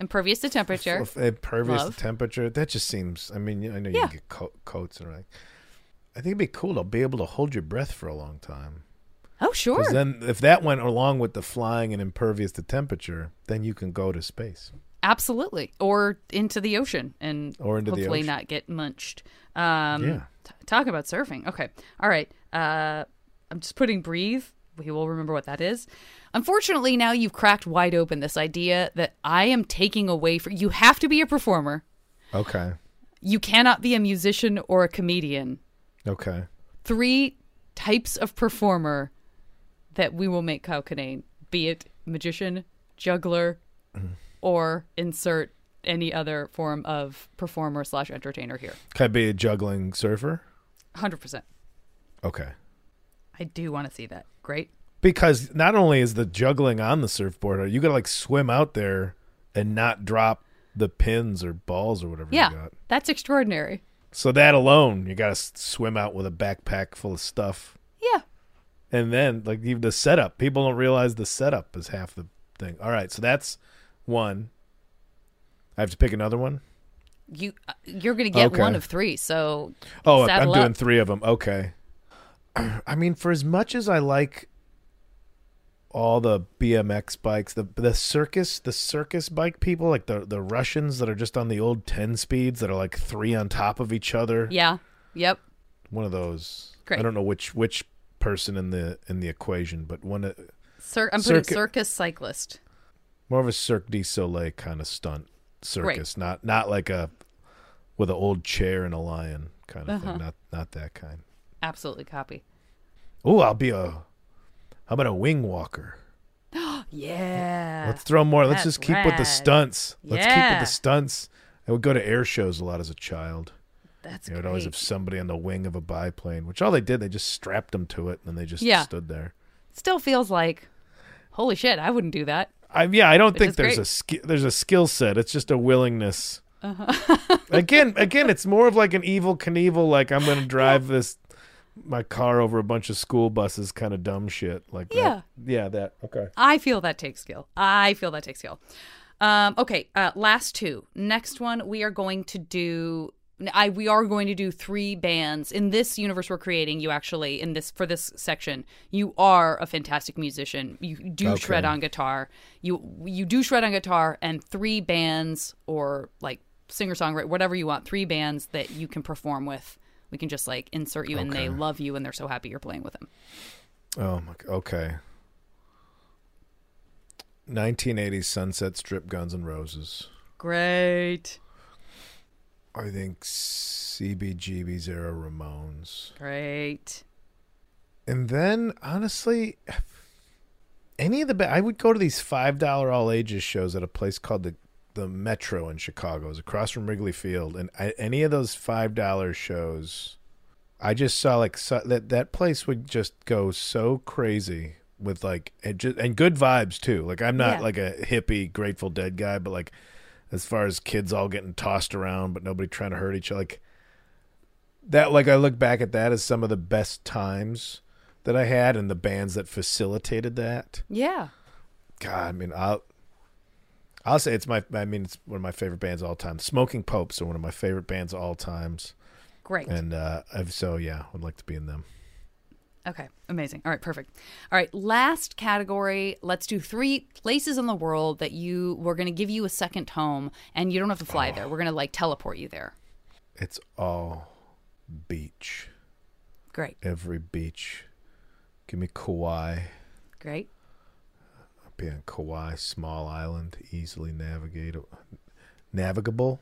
impervious to temperature f- impervious Love. to temperature. That just seems. I mean, I know you Yeah. can get co- coats and everything. I think it'd be cool to be able to hold your breath for a long time. oh sure then, if that went along with the flying and impervious to temperature, then you can go to space. Absolutely. Or into the ocean and Or into the hopefully ocean. not get munched. Um, Yeah. t- talk about surfing. Okay. All right. Uh, I'm just putting breathe. We will remember what that is. Unfortunately, now you've cracked wide open this idea that I am taking away from you have to be a performer. Okay. You cannot be a musician or a comedian. Okay. Three types of performer that we will make Kyle Kinane, be it magician, juggler, mm-hmm. or insert any other form of performer slash entertainer here. Can I be a juggling surfer? 100%. Okay. I do want to see that. Great. Because not only is the juggling on the surfboard, you got to like swim out there and not drop the pins or balls or whatever you Yeah. got. That's extraordinary. So that alone, you got to swim out with a backpack full of stuff. Yeah. And then like even the setup, people don't realize the setup is half the thing. All right, so that's one. I have to pick another one. You uh, you're going to get Okay. one of 3. So Oh, I'm Saddle doing three of them. Okay. I mean, for as much as I like all the BMX bikes, the the circus, the circus bike people, like the the Russians that are just on the old ten speeds that are like three on top of each other. yeah. Yep. One of those. Great. I don't know which which person in the in the equation, but one of- Cir- I'm putting circus cyclist. more of a Cirque du Soleil kind of stunt circus, not not like a with an old chair and a lion kind of Uh-huh. thing. Not not that kind. Absolutely copy. Oh, I'll be a. How about a wing walker? Yeah. Let's throw more. Let's just keep with the stunts. Let's keep with the stunts. I would go to air shows a lot as a child. That's You know, great. always have somebody on the wing of a biplane, which all they did, they just strapped them to it and they just Yeah. stood there. Still feels like holy shit, I wouldn't do that. I, yeah, I don't think there's great. a ski- there's a skill set. It's just a willingness. Uh-huh. again, again, it's more of like an Evel Knievel. Like I'm going to drive this my car over a bunch of school buses, kind of dumb shit. Like that. Yeah. yeah, that. Okay. I feel that takes skill. I feel that takes skill. Um, okay, uh, last two. Next one, we are going to do. I we are going to do three bands in this universe we're creating. You actually in this for this section, you are a fantastic musician. You do Okay. shred on guitar. You you do shred on guitar, and three bands or like singer songwriter, whatever you want. Three bands that you can perform with. We can just like insert you, and they love you, and they're so happy you're playing with them. Oh my. Okay. 1980s Sunset Strip Guns and Roses. Great, I think CBGB's era Ramones. great. And then honestly, any of the ba- I would go to these five dollar all ages shows at a place called the the Metro in Chicago. It's across from Wrigley Field, and I, any of those five dollar shows, I just saw like so, that that place would just go so crazy with like and, just, and good vibes too. Like I'm not Yeah. like a hippie Grateful Dead guy, but like as far as kids all getting tossed around, but nobody trying to hurt each other, like that. Like I look back at that as some of the best times that I had and the bands that facilitated that. Yeah. God, I mean, I'll I'll say it's my. I mean, it's one of my favorite bands of all time. Smoking Popes are one of my favorite bands of all times, Great. and uh, I've, so yeah, I would like to be in them. Okay, amazing. All right, perfect. All right, last category. Let's do three places in the world that you we're going to give you a second home, and you don't have to fly there. We're going to like teleport you there. It's all beach. Great, Every beach. Give me Kauai. great. Be on Kauai, small island, easily navigable. Navigable.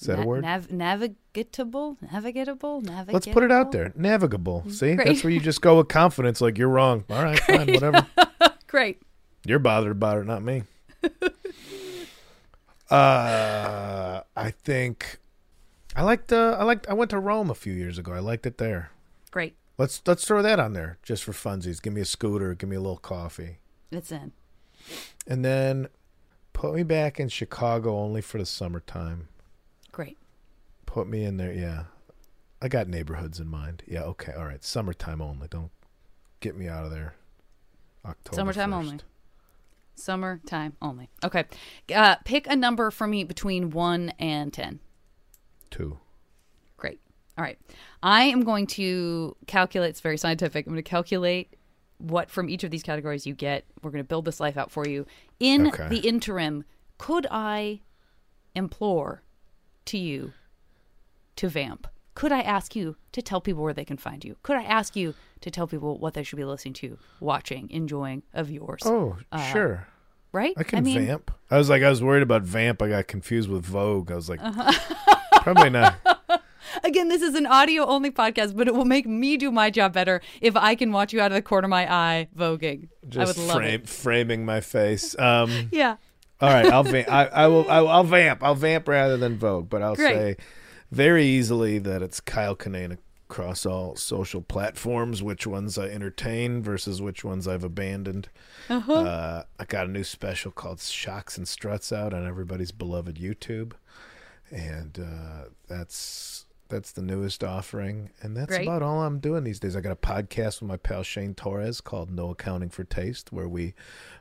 Is that Na- a word? Nav- navigatable, navigatable, navigatable. Let's put it out there. Navigable. See, Great. that's where you just go with confidence. Like you're wrong. All right, fine, whatever. Great. You're bothered about it, not me. uh, I think I liked. Uh, I liked. I went to Rome a few years ago. I liked it there. Great. Let's let's throw that on there just for funsies. Give me a scooter. Give me a little coffee, It's in. and then put me back in Chicago only for the summertime. Great. Put me in there. Yeah, I got neighborhoods in mind. Yeah. Okay. All right. Summertime only. Don't get me out of there. October. Summertime 1st. only. Summertime only. Okay. Uh, pick a number for me between one and ten. Two. Great. All right. I am going to calculate. It's very scientific. I'm going to calculate what from each of these categories you get. We're going to build this life out for you. In Okay. the interim, could I implore to you to vamp? Could I ask you to tell people where they can find you? Could I ask you to tell people what they should be listening to, watching, enjoying of yours? Oh, Uh, sure. right? I can mean, vamp. I was like, I was worried about vamp. I got confused with Vogue. I was like, Uh-huh. probably not. Again, this is an audio only podcast, but it will make me do my job better if I can watch you out of the corner of my eye voguing. I Just would love frame, framing my face. Um, Yeah. all right, I'll vamp. I, I will. I, will- I'll vamp. I'll vamp rather than Vogue, but I'll Great. say very easily that it's Kyle Kinane across all social platforms. Which ones I entertain versus which ones I've abandoned. Uh-huh. Uh, I got a new special called Shocks and Struts out on everybody's beloved YouTube, and uh, that's that's the newest offering, and that's about all I'm doing these days. I got a podcast with my pal Shane Torres called No Accounting for Taste, where we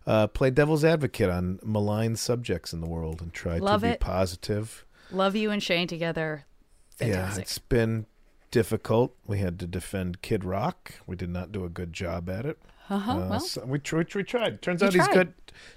uh, play devil's advocate on maligned subjects in the world and try Love to be it. positive. Love you and Shane together. Yeah, it's been difficult. We had to defend Kid Rock. We did not do a good job at it. Uh-huh. Uh, well, so we, tr- we tried. Turns out he's good.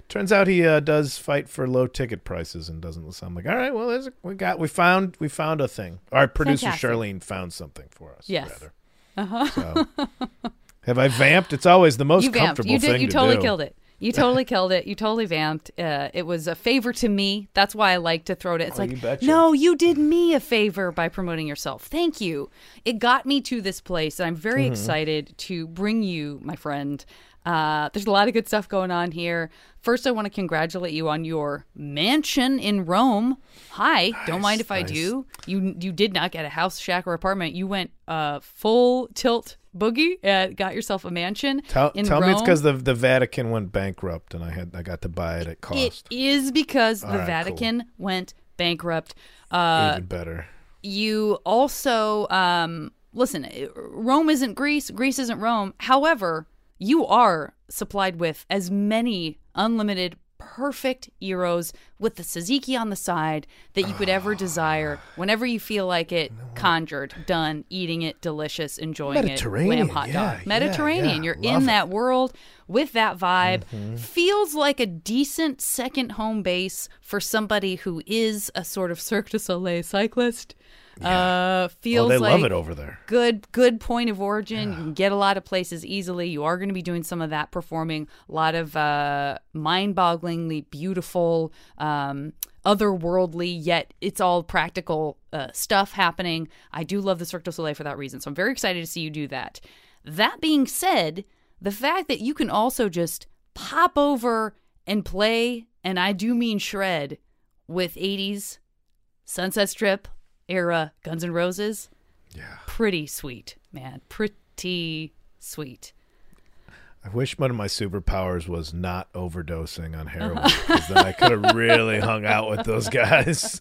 Turns out he uh, does fight for low ticket prices and doesn't. So I'm like, all right, well, there's a, we got we found we found a thing. Our producer Fantastic. Charlene found something for us. Yes. rather. Uh-huh. So, have I vamped? It's always the most you vamped. comfortable You did. thing You to totally do. killed it. You totally killed it. You totally vamped. Uh, it was a favor to me. That's why I like to throw it. It's Oh, like, you no, you did me a favor by promoting yourself. Thank you. It got me to this place, and I'm very Mm-hmm. excited to bring you, my friend. Uh, there's a lot of good stuff going on here. First, I want to congratulate you on your mansion in Rome. Hi, don't mind if I do. You you did not get a house, shack, or apartment. You went uh, full tilt boogie and got yourself a mansion Tell, in tell Rome. me it's because the the Vatican went bankrupt and I had I got to buy it at It cost. is because All the right, Vatican went bankrupt. Uh, Even better. you also um, listen. Rome isn't Greece. Greece isn't Rome. However, you are supplied with as many unlimited. Perfect gyros with the tzatziki on the side that you could ever desire. Whenever you feel like it, conjured, done, eating it, delicious, enjoying it, Mediterranean, lamb hot yeah, dog. Mediterranean. yeah, You're love in it. Mm-hmm. that world with that vibe. Feels like a decent second home base for somebody who is a sort of Cirque du Soleil cyclist. Uh, Oh, feels they like love it over there. good good point of origin. You can get a lot of places easily. You are going to be doing some of that performing. A lot of uh, mind-bogglingly beautiful, um, otherworldly yet it's all practical uh, stuff happening. I do love the Cirque du Soleil for that reason. So I'm very excited to see you do that. That being said, the fact that you can also just pop over and play, and I do mean shred, with 80s Sunset Strip era Guns N' Roses Yeah. pretty sweet, man. Pretty sweet. I wish one of my superpowers was not overdosing on heroin, because then I could have really hung out with those guys.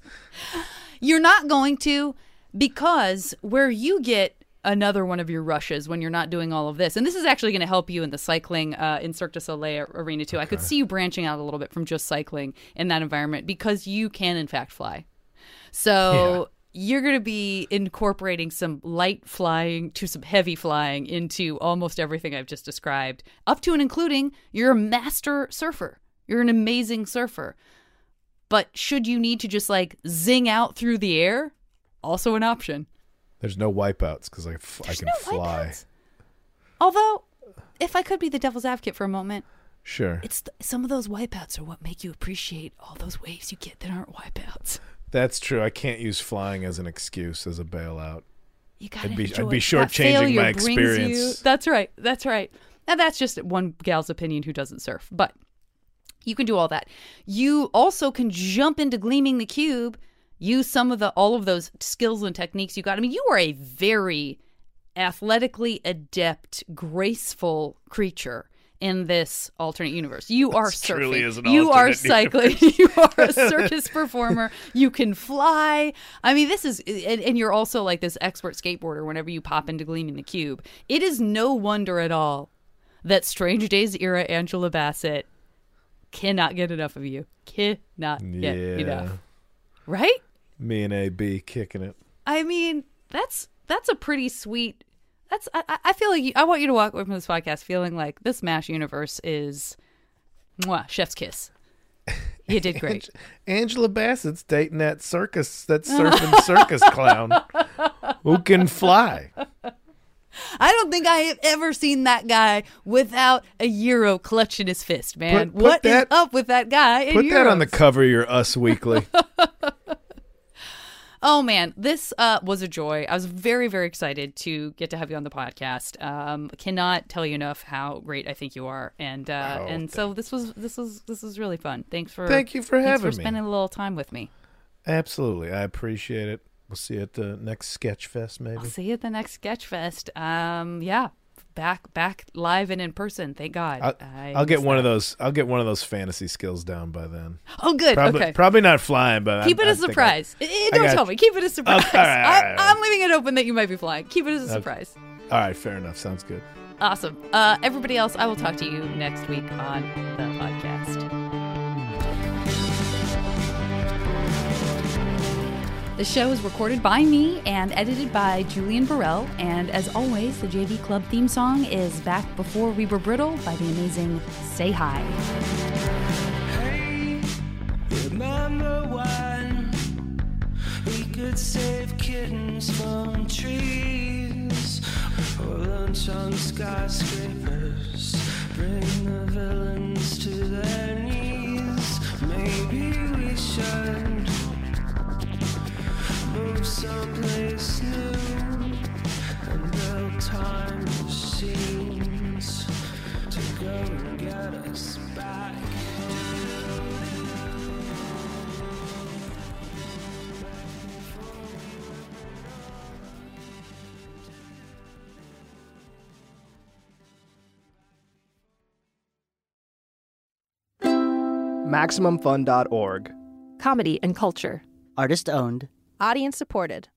You're not going to because where you get another one of your rushes when you're not doing all of this. And this is actually going to help you in the cycling uh, in Cirque du Soleil arena too. I could see you branching out a little bit from just cycling in that environment because you can in fact fly. So you're going to be incorporating some light flying to some heavy flying into almost everything I've just described, up to and including you're a master surfer. You're an amazing surfer. But should you need to just like zing out through the air, also an option. There's no wipeouts because I, f- I can no fly. wipeouts. Although, if I could be the devil's advocate for a moment, Sure. it's th- some of those wipeouts are what make you appreciate all those waves you get that aren't wipeouts. That's true. I can't use flying as an excuse as a bailout. You gotta I'd be- I'd enjoy be shortchanging my brings you- experience. That's right. That's right. And that's just one gal's opinion who doesn't surf. But you can do all that. You also can jump into gleaming the cube, use some of the all of those skills and techniques you got. I mean, you are a very athletically adept, graceful creature in this alternate universe. You are This truly surfing. is an you are cycling. you are a circus performer. You can fly. I mean, this is and, and you're also like this expert skateboarder whenever you pop into Gleaming the Cube. It is no wonder at all that Strange Days era Angela Bassett cannot get enough of you. Cannot get Yeah. enough. Right? Me and AB kicking it. I mean, that's that's a pretty sweet. That's I, I- feel like you, I want you to walk away from this podcast feeling like this Mash universe is, mwah, chef's kiss. You did great. Angela Bassett's dating that circus, that surfing circus clown who can fly. I don't think I have ever seen that guy without a gyro clutch in his fist, man. Put- put What is that- up with that guy? Put that on the cover of your Us Weekly. Oh man, this uh, was a joy. I was very, very excited to get to have you on the podcast. Um, cannot tell you enough how great I think you are, and uh, Oh, and so this was this was this was really fun. Thanks for Thank you for having for me. spending a little time with me. Absolutely. I appreciate it. We'll see you at the next Sketch Fest, maybe. I'll see you at the next Sketchfest. Um, yeah, back back live and in person. Thank God. I'll, I I'll get one of those. I'll get one of those fantasy skills down by then. Oh, good. Probably, okay. probably not flying, but Keep I, it I a think I- surprise. Eh, eh, I don't got tell me. Keep it a surprise. all right, all right, I. I'm leaving it open that you might be flying. Keep it as a surprise. All right, fair enough. Sounds good. Awesome. Uh, everybody else, I will talk to you next week on the podcast. The show is recorded by me and edited by Julian Burrell. And as always, the JV Club theme song is Back Before We Were Brittle by the amazing Say Hi. Hey, remember when we could save kittens from trees or lunch on skyscrapers, bring the villains to their knees? Maybe we should someplace new and build time machines to go and get us back. MaximumFun.org. Comedy and culture. Artist owned. Audience supported.